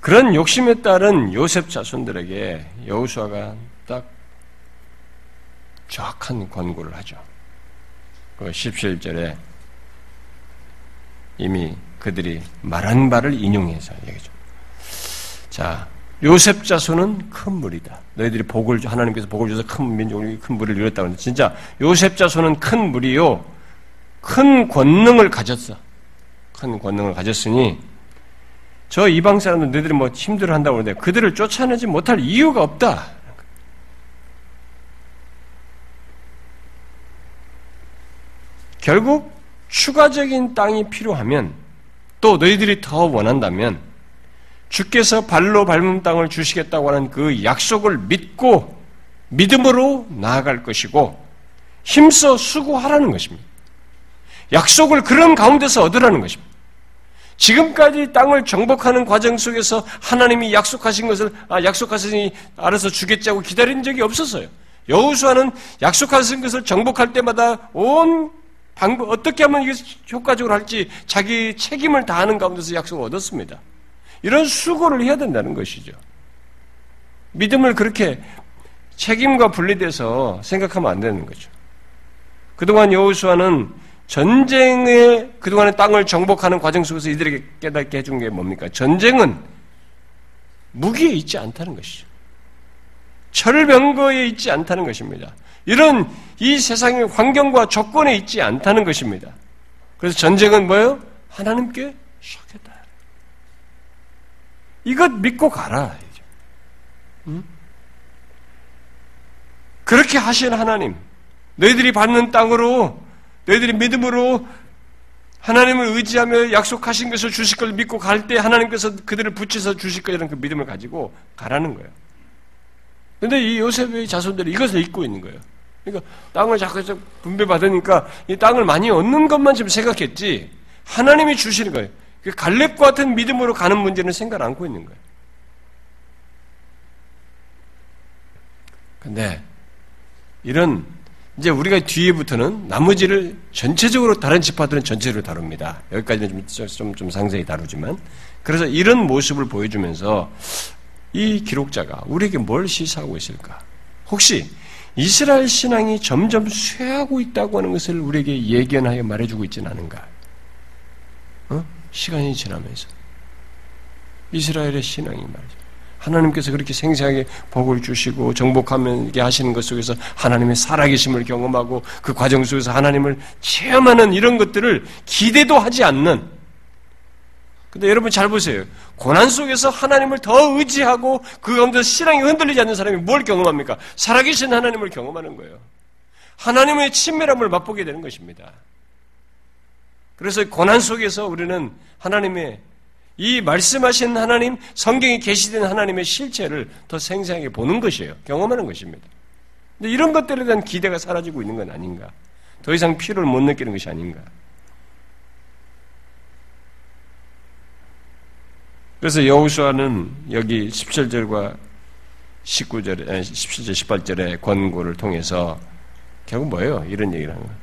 그런 욕심에 따른 요셉 자손들에게 여우수아가 딱 정확한 권고를 하죠. 그 17절에 이미 그들이 말한 바를 인용해서 얘기죠. 자, 요셉 자손은 큰 무리다. 너희들이 복을 하나님께서 복을 줘서 큰 민족이 큰 무리를 이뤘다고 하는데 진짜 요셉 자손은 큰 무리요. 큰 권능을 가졌어. 큰 권능을 가졌으니 저 이방 사람들 너희들이 뭐 힘들어 한다고 하는데 그들을 쫓아내지 못할 이유가 없다. 결국 추가적인 땅이 필요하면 또 너희들이 더 원한다면 주께서 발로 밟은 땅을 주시겠다고 하는 그 약속을 믿고 믿음으로 나아갈 것이고 힘써 수고하라는 것입니다. 약속을 그런 가운데서 얻으라는 것입니다. 지금까지 땅을 정복하는 과정 속에서 하나님이 약속하신 것을 아, 약속하시니 알아서 주겠자고 기다린 적이 없었어요. 여호수아는 약속하신 것을 정복할 때마다 온 방법 어떻게 하면 이게 효과적으로 할지 자기 책임을 다하는 가운데서 약속을 얻었습니다. 이런 수고를 해야 된다는 것이죠. 믿음을 그렇게 책임과 분리돼서 생각하면 안 되는 거죠. 그동안 여호수아는 전쟁의 그동안의 땅을 정복하는 과정 속에서 이들에게 깨닫게 해준 게 뭡니까? 전쟁은 무기에 있지 않다는 것이죠. 철병거에 있지 않다는 것입니다. 이런 이 세상의 환경과 조건에 있지 않다는 것입니다. 그래서 전쟁은 뭐예요? 하나님께 속했다. 이것 믿고 가라. 응? 그렇게 하신 하나님, 너희들이 받는 땅으로 너희들이 믿음으로 하나님을 의지하며 약속하신 것을 주실 걸 믿고 갈 때 하나님께서 그들을 붙여서 주실 거라는 그 믿음을 가지고 가라는 거예요. 근데 이 요셉의 자손들이 이것을 잊고 있는 거예요. 그러니까 땅을 자꾸 분배받으니까 이 땅을 많이 얻는 것만 지금 생각했지 하나님이 주시는 거예요. 그 갈렙과 같은 믿음으로 가는 문제는 생각 않고 있는 거예요. 근데 이런 이제 우리가 뒤에부터는 나머지를 전체적으로 다른 지파들은 전체로 다룹니다. 여기까지는 좀, 좀, 좀 상세히 다루지만. 그래서 이런 모습을 보여주면서 이 기록자가 우리에게 뭘 시사하고 있을까? 혹시 이스라엘 신앙이 점점 쇠하고 있다고 하는 것을 우리에게 예견하여 말해주고 있지는 않은가? 어? 시간이 지나면서. 이스라엘의 신앙이 말이죠. 하나님께서 그렇게 생생하게 복을 주시고 정복하게 하시는 것 속에서 하나님의 살아계심을 경험하고 그 과정 속에서 하나님을 체험하는 이런 것들을 기대도 하지 않는 근데 여러분 잘 보세요. 고난 속에서 하나님을 더 의지하고 그 가운데 신앙이 흔들리지 않는 사람이 뭘 경험합니까? 살아계신 하나님을 경험하는 거예요. 하나님의 친밀함을 맛보게 되는 것입니다. 그래서 고난 속에서 우리는 하나님의 이 말씀하신 하나님, 성경에 계시된 하나님의 실체를 더 생생하게 보는 것이에요. 경험하는 것입니다. 근데 이런 것들에 대한 기대가 사라지고 있는 건 아닌가? 더 이상 필요를 못 느끼는 것이 아닌가? 그래서 여우수아는 여기 17절과 19절에, 17절, 18절의 권고를 통해서 결국 뭐예요? 이런 얘기를 하는 거예요.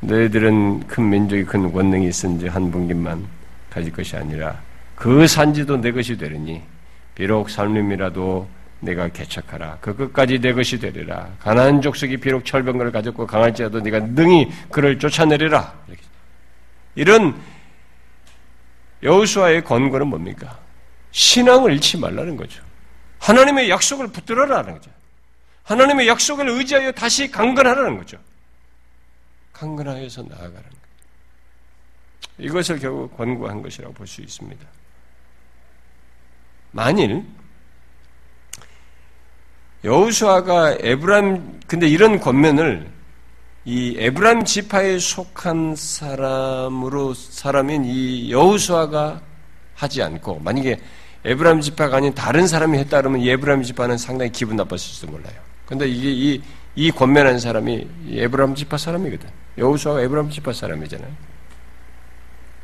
너희들은 큰 민족이 큰 권능이 있은지 한 분기만 가질 것이 아니라 그 산지도 내 것이 되리니 비록 삶림이라도 내가 개척하라. 그 끝까지 내 것이 되리라. 가난한 족속이 비록 철병거를 가졌고 강할지라도 네가 능히 그를 쫓아내리라. 이런 여호수아의 권고는 뭡니까? 신앙을 잃지 말라는 거죠. 하나님의 약속을 붙들어라는 거죠. 하나님의 약속을 의지하여 다시 강건하라는 거죠. 강건하여서 나아가는 거죠. 이것을 결국 권고한 것이라고 볼 수 있습니다. 만일 여우수아가 에브람 근데 이런 권면을 이 에브람 지파에 속한 사람으로 사람인 이 여우수아가 하지 않고 만약에 에브람 지파가 아닌 다른 사람이 했다 그러면 에브람 지파는 상당히 기분 나빴을지도 몰라요. 근데 이게 이, 이 권면한 사람이 에브람 지파 사람이거든. 여우수아가 에브람 지파 사람이잖아요.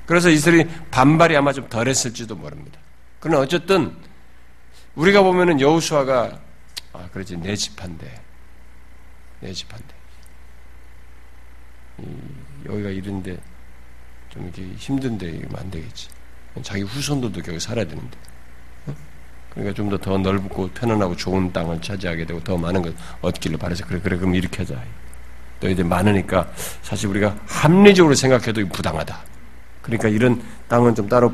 그래서 이스라엘이 반발이 아마 좀 덜했을지도 모릅니다. 그러나 어쨌든 우리가 보면은 여우수아가 아 그러지 내 집한데 내 집한데 여기가 이런데 좀 이렇게 힘든데 이러면 안 되겠지. 자기 후손들도 결국 살아야 되는데. 어? 그러니까 좀 더 더 넓고 편안하고 좋은 땅을 차지하게 되고 더 많은 걸 얻기를 바래서 그래 그래 그럼 이렇게 하자. 너희들 많으니까 사실 우리가 합리적으로 생각해도 부당하다. 그러니까 이런 땅은 좀 따로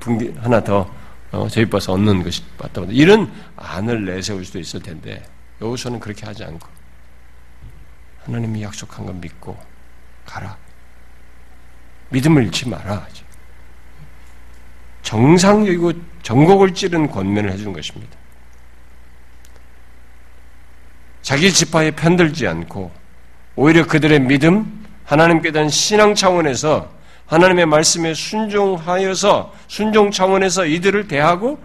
분기 하나 더 어, 저입봐서 얻는 것이 맞다. 이런 안을 내세울 수도 있을 텐데 여기서는 그렇게 하지 않고 하나님이 약속한 건 믿고 가라. 믿음을 잃지 마라. 정상적이고 정곡을 찌른 권면을 해주는 것입니다. 자기 지파에 편들지 않고 오히려 그들의 믿음, 하나님께 대한 신앙 차원에서 하나님의 말씀에 순종하여서 순종 차원에서 이들을 대하고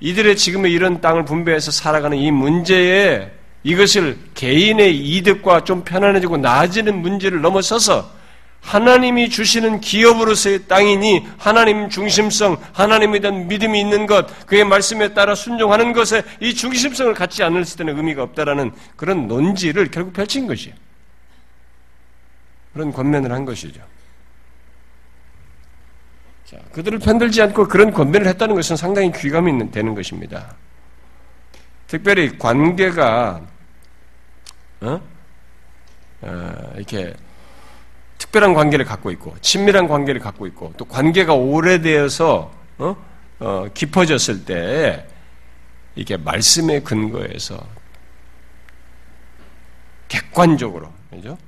이들의 지금의 이런 땅을 분배해서 살아가는 이 문제에 이것을 개인의 이득과 좀 편안해지고 나아지는 문제를 넘어서서 하나님이 주시는 기업으로서의 땅이니 하나님 중심성, 하나님에 대한 믿음이 있는 것, 그의 말씀에 따라 순종하는 것에 이 중심성을 갖지 않을 때는 의미가 없다라는 그런 논지를 결국 펼친 것이에요. 그런 권면을 한 것이죠. 자, 그들을 편들지 않고 그런 권면을 했다는 것은 상당히 귀감이 되는 것입니다. 특별히 관계가 어? 어, 이렇게 특별한 관계를 갖고 있고 친밀한 관계를 갖고 있고 또 관계가 오래되어서 어? 어, 깊어졌을 때 이게 말씀의 근거에서 객관적으로 그죠?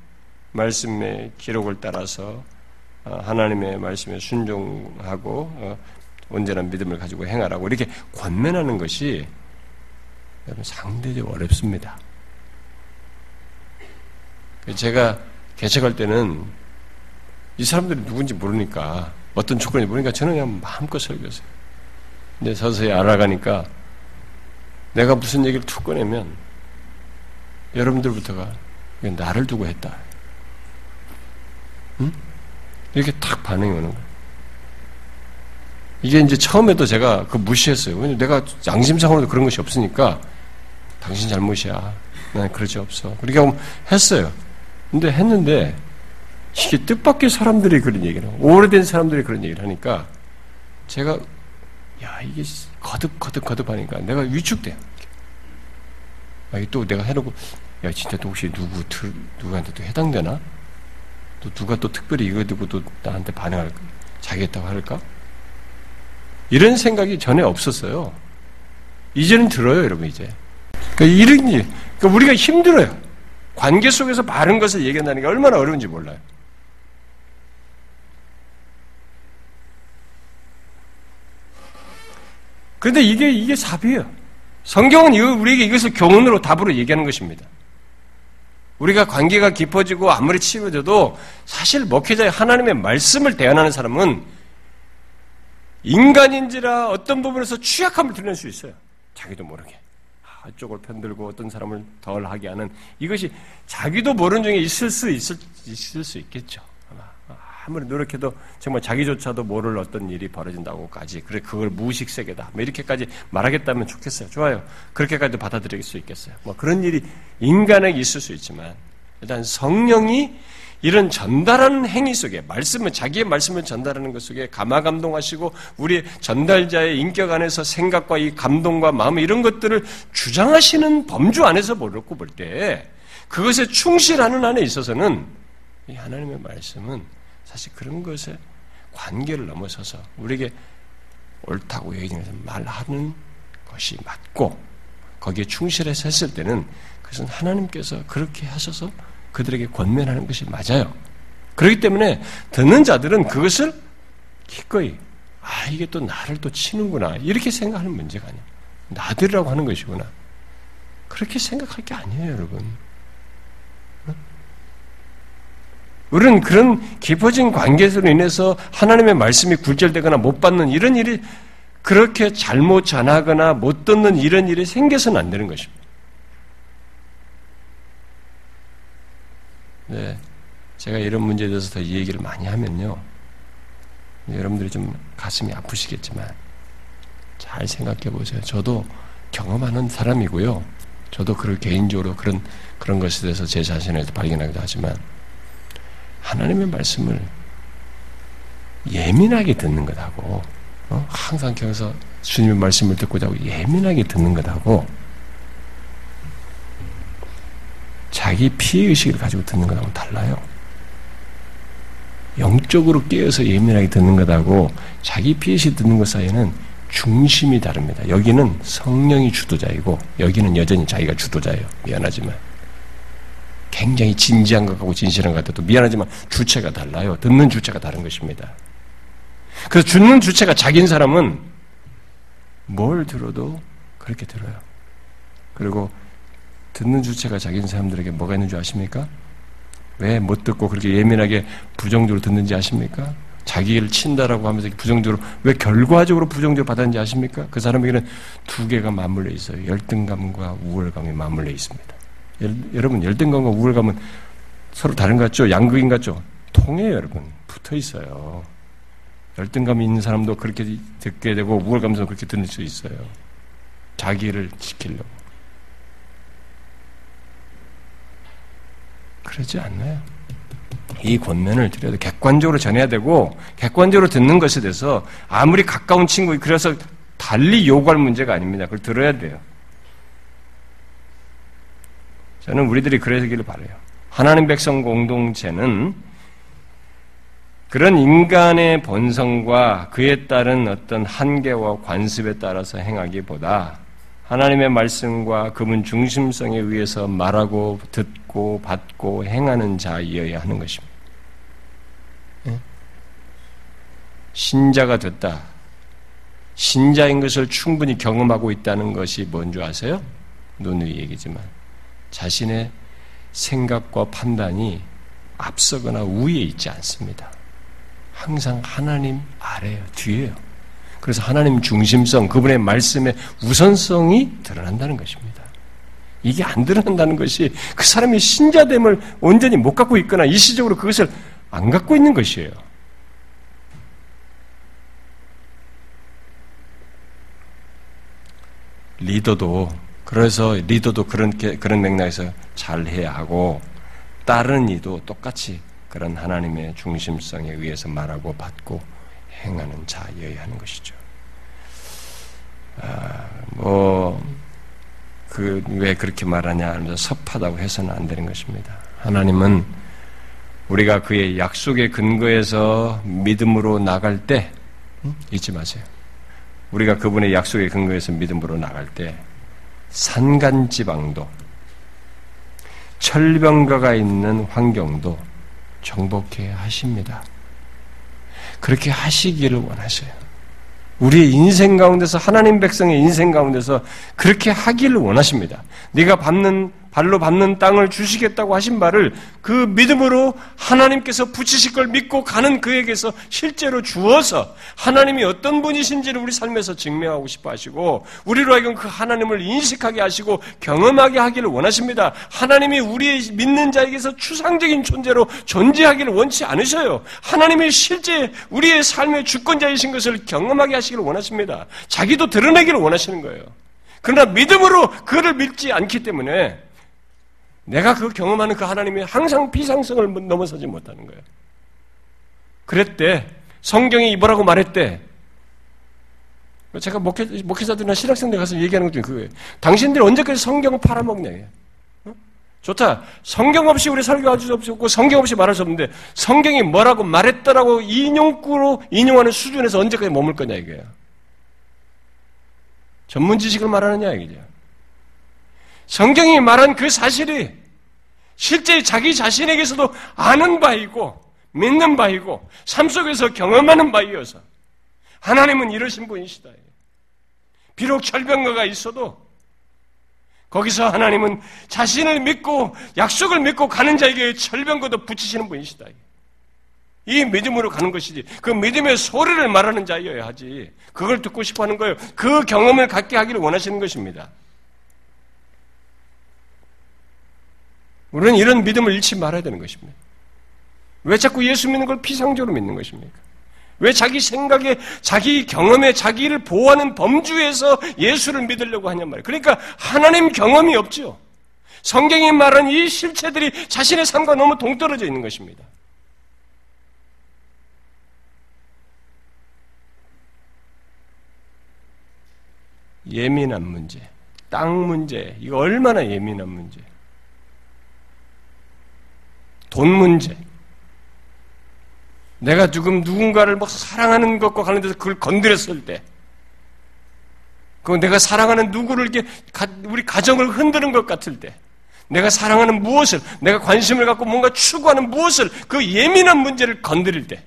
말씀의 기록을 따라서 어, 하나님의 말씀에 순종하고 어, 온전한 믿음을 가지고 행하라고 이렇게 권면하는 것이 상대적으로 어렵습니다. 제가 개척할 때는 이 사람들이 누군지 모르니까 어떤 조건인지 모르니까 저는 그냥 마음껏 설교했어요. 근데 서서히 알아가니까 내가 무슨 얘기를 툭 꺼내면 여러분들부터가 나를 두고 했다. 응? 이렇게 탁 반응이 오는 거예요. 이게 이제 처음에도 제가 그 무시했어요. 왜냐면 내가 양심상으로도 그런 것이 없으니까 당신 잘못이야. 난 그러지 없어. 그렇게 했어요. 근데 했는데 이게 뜻밖의 사람들이 그런 얘기를 하고 오래된 사람들이 그런 얘기를 하니까 제가 야 이게 거듭 거듭 거듭 하니까 내가 위축돼요. 아, 또 내가 해놓고 야 진짜 또 혹시 누구 누구한테 또 해당되나? 또 누가 또 특별히 이거 듣고 또 나한테 반응할까? 자기 했다고 할까? 이런 생각이 전에 없었어요. 이제는 들어요, 여러분, 이제. 그러니까 이런, 그러니까 우리가 힘들어요. 관계 속에서 바른 것을 얘기한다는 게 얼마나 어려운지 몰라요. 그런데 이게, 이게 사비예요. 성경은 우리에게 이것을 교훈으로 답으로 얘기하는 것입니다. 우리가 관계가 깊어지고 아무리 치워져도 사실 목회자의 하나님의 말씀을 대안하는 사람은 인간인지라 어떤 부분에서 취약함을 드러낼 수 있어요. 자기도 모르게. 한쪽을 편들고 어떤 사람을 덜 하게 하는 이것이 자기도 모르는 중에 있을 수 있을, 있을 수 있겠죠. 아무리 노력해도 정말 자기조차도 모를 어떤 일이 벌어진다고까지 그래 그걸 무식 세계다. 뭐 이렇게까지 말하겠다면 좋겠어요. 좋아요. 그렇게까지도 받아들일 수 있겠어요. 뭐 그런 일이 인간에게 있을 수 있지만 일단 성령이 이런 전달하는 행위 속에 말씀을 자기의 말씀을 전달하는 것 속에 감화 감동하시고 우리 전달자의 인격 안에서 생각과 이 감동과 마음 이런 것들을 주장하시는 범주 안에서 보려고 볼 때 그것에 충실하는 안에 있어서는 이 하나님의 말씀은 사실 그런 것에 관계를 넘어서서 우리에게 옳다고 여기면서 말하는 것이 맞고 거기에 충실해서 했을 때는 그것은 하나님께서 그렇게 하셔서 그들에게 권면하는 것이 맞아요. 그렇기 때문에 듣는 자들은 그것을 기꺼이 아 이게 또 나를 또 치는구나 이렇게 생각하는 문제가 아니에요. 나들이라고 하는 것이구나. 그렇게 생각할 게 아니에요, 여러분. 우리는 그런 깊어진 관계에서 인해서 하나님의 말씀이 굴절되거나 못 받는 이런 일이 그렇게 잘못 전하거나 못 듣는 이런 일이 생겨서는 안 되는 것입니다. 네. 제가 이런 문제에 대해서 더 얘기를 많이 하면요. 여러분들이 좀 가슴이 아프시겠지만 잘 생각해 보세요. 저도 경험하는 사람이고요. 저도 그 개인적으로 그런 그런 것에 대해서 제 자신을 발견하기도 하지만 하나님의 말씀을 예민하게 듣는 것하고 어? 항상 겨서 주님의 말씀을 듣고자 하고 예민하게 듣는 것하고 자기 피해의식을 가지고 듣는 것하고 달라요. 영적으로 깨어서 예민하게 듣는 것하고 자기 피해의식 듣는 것 사이에는 중심이 다릅니다. 여기는 성령이 주도자이고 여기는 여전히 자기가 주도자예요. 미안하지만. 굉장히 진지한 것하고 진실한 것 같아도 미안하지만 주체가 달라요. 듣는 주체가 다른 것입니다. 그래서 듣는 주체가 자기인 사람은 뭘 들어도 그렇게 들어요. 그리고 듣는 주체가 자기인 사람들에게 뭐가 있는 줄 아십니까? 왜 못 듣고 그렇게 예민하게 부정적으로 듣는지 아십니까? 자기를 친다라고 하면서 부정적으로 왜 결과적으로 부정적으로 받았는지 아십니까? 그 사람에게는 두 개가 맞물려 있어요. 열등감과 우월감이 맞물려 있습니다. 여러분 열등감과 우월감은 서로 다른 것 같죠? 양극인 같죠? 통해요, 여러분. 붙어 있어요. 열등감이 있는 사람도 그렇게 듣게 되고 우월감도 그렇게 듣는 수 있어요. 자기를 지키려고. 그러지 않나요? 이 권면을 드려도 객관적으로 전해야 되고 객관적으로 듣는 것에 대해서 아무리 가까운 친구 그래서 달리 요구할 문제가 아닙니다. 그걸 들어야 돼요. 저는 우리들이 그러기를 바래요. 하나님 백성 공동체는 그런 인간의 본성과 그에 따른 어떤 한계와 관습에 따라서 행하기보다 하나님의 말씀과 그분 중심성에 의해서 말하고 듣고 받고 행하는 자이어야 하는 것입니다. 예? 신자가 됐다. 신자인 것을 충분히 경험하고 있다는 것이 뭔지 아세요? 논의 얘기지만 자신의 생각과 판단이 앞서거나 우위에 있지 않습니다. 항상 하나님 아래요, 뒤에요. 그래서 하나님 중심성, 그분의 말씀의 우선성이 드러난다는 것입니다. 이게 안 드러난다는 것이 그 사람이 신자됨을 온전히 못 갖고 있거나 일시적으로 그것을 안 갖고 있는 것이에요. 리더도 그래서 리더도 그런 그런 맥락에서 잘 해야 하고 다른 이도 똑같이 그런 하나님의 중심성에 의해서 말하고 받고 행하는 자여야 하는 것이죠. 아, 뭐, 그, 왜 그렇게 말하냐 하면서 섭하다고 해서는 안 되는 것입니다. 하나님은 우리가 그의 약속의 근거에서 믿음으로 나갈 때, 잊지 마세요. 우리가 그분의 약속의 근거에서 믿음으로 나갈 때, 산간지방도, 철병가가 있는 환경도 정복해 하십니다. 그렇게 하시기를 원하셔요. 우리의 인생 가운데서 하나님 백성의 인생 가운데서 그렇게 하기를 원하십니다. 네가 밟는 발로 밟는 땅을 주시겠다고 하신 말을 그 믿음으로 하나님께서 붙이실 걸 믿고 가는 그에게서 실제로 주어서 하나님이 어떤 분이신지를 우리 삶에서 증명하고 싶어 하시고 우리로 하여금 그 하나님을 인식하게 하시고 경험하게 하기를 원하십니다. 하나님이 우리의 믿는 자에게서 추상적인 존재로 존재하기를 원치 않으셔요. 하나님이 실제 우리의 삶의 주권자이신 것을 경험하게 하시기를 원하십니다. 자기도 드러내기를 원하시는 거예요. 그러나 믿음으로 그를 믿지 않기 때문에 내가 그 경험하는 그 하나님이 항상 비상성을 넘어서지 못하는 거예요. 그랬대. 성경이 뭐라고 말했대. 제가 목회, 목회자들이나 신학생들 가서 얘기하는 것 중에 그거예요. 당신들이 언제까지 성경을 팔아먹냐. 어? 좋다. 성경 없이 우리 설교할 수 없고 성경 없이 말할 수 없는데 성경이 뭐라고 말했더라고 인용구로 인용하는 수준에서 언제까지 머물 거냐 이거예요. 전문 지식을 말하느냐 이거죠. 성경이 말한 그 사실이 실제 자기 자신에게서도 아는 바이고 믿는 바이고 삶 속에서 경험하는 바이어서 하나님은 이러신 분이시다. 비록 절병가가 있어도 거기서 하나님은 자신을 믿고 약속을 믿고 가는 자에게 절병거도 붙이시는 분이시다. 이 믿음으로 가는 것이지. 그 믿음의 소리를 말하는 자여야 하지. 그걸 듣고 싶어 하는 거예요. 그 경험을 갖게 하기를 원하시는 것입니다. 우리는 이런 믿음을 잃지 말아야 되는 것입니다. 왜 자꾸 예수 믿는 걸 피상적으로 믿는 것입니까? 왜 자기 생각에, 자기 경험에 자기를 보호하는 범주에서 예수를 믿으려고 하냔 말이에요. 그러니까 하나님 경험이 없죠. 성경이 말한 이 실체들이 자신의 삶과 너무 동떨어져 있는 것입니다. 예민한 문제, 땅 문제, 이거 얼마나 예민한 문제. 돈 문제. 내가 지금 누군가를 막 사랑하는 것과 관련돼서 그걸 건드렸을 때, 그 내가 사랑하는 누구를 이렇게 우리 가정을 흔드는 것 같을 때, 내가 사랑하는 무엇을, 내가 관심을 갖고 뭔가 추구하는 무엇을 그 예민한 문제를 건드릴 때,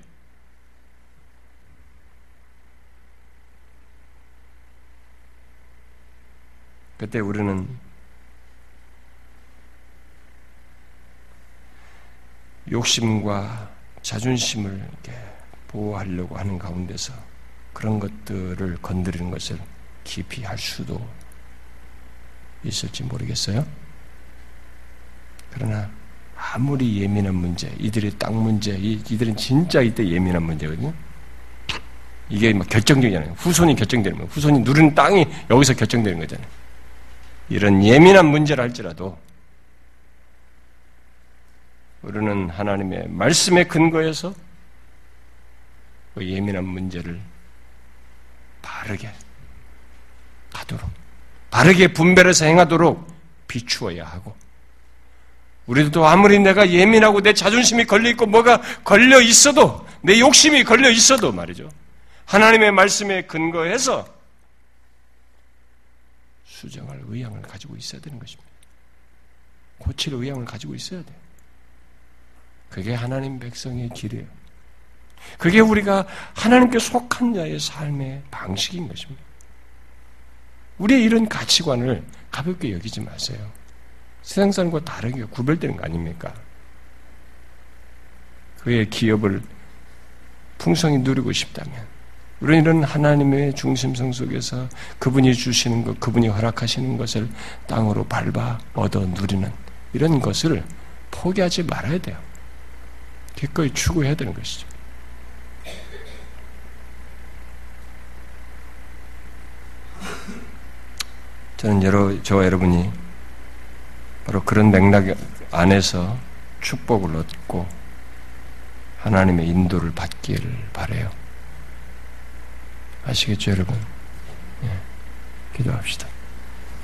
그때 우리는 욕심과 자존심을 보호하려고 하는 가운데서 그런 것들을 건드리는 것을 깊이 할 수도 있을지 모르겠어요. 그러나 아무리 예민한 문제, 이들의 땅 문제, 이들은 진짜 이때 예민한 문제거든요. 이게 막 결정적이잖아요. 후손이 결정되는 거예요. 후손이 누르는 땅이 여기서 결정되는 거잖아요. 이런 예민한 문제를 할지라도 우리는 하나님의 말씀에 근거해서 그 예민한 문제를 바르게 하도록, 바르게 분별해서 행하도록 비추어야 하고, 우리도 아무리 내가 예민하고 내 자존심이 걸려있고 뭐가 걸려 있어도, 내 욕심이 걸려 있어도 말이죠. 하나님의 말씀에 근거해서 수정할 의향을 가지고 있어야 되는 것입니다. 고칠 의향을 가지고 있어야 돼요. 그게 하나님 백성의 길이에요. 그게 우리가 하나님께 속한 자의 삶의 방식인 것입니다. 우리의 이런 가치관을 가볍게 여기지 마세요. 세상 사람과 다르게 구별되는 거 아닙니까? 그의 기업을 풍성히 누리고 싶다면, 우리는 이런 하나님의 중심성 속에서 그분이 주시는 것, 그분이 허락하시는 것을 땅으로 밟아 얻어 누리는 이런 것을 포기하지 말아야 돼요. 기꺼이 추구해야 되는 것이죠. 저는 여러, 저와 여러분이 바로 그런 맥락 안에서 축복을 얻고 하나님의 인도를 받기를 바래요. 아시겠죠, 여러분? 예, 기도합시다.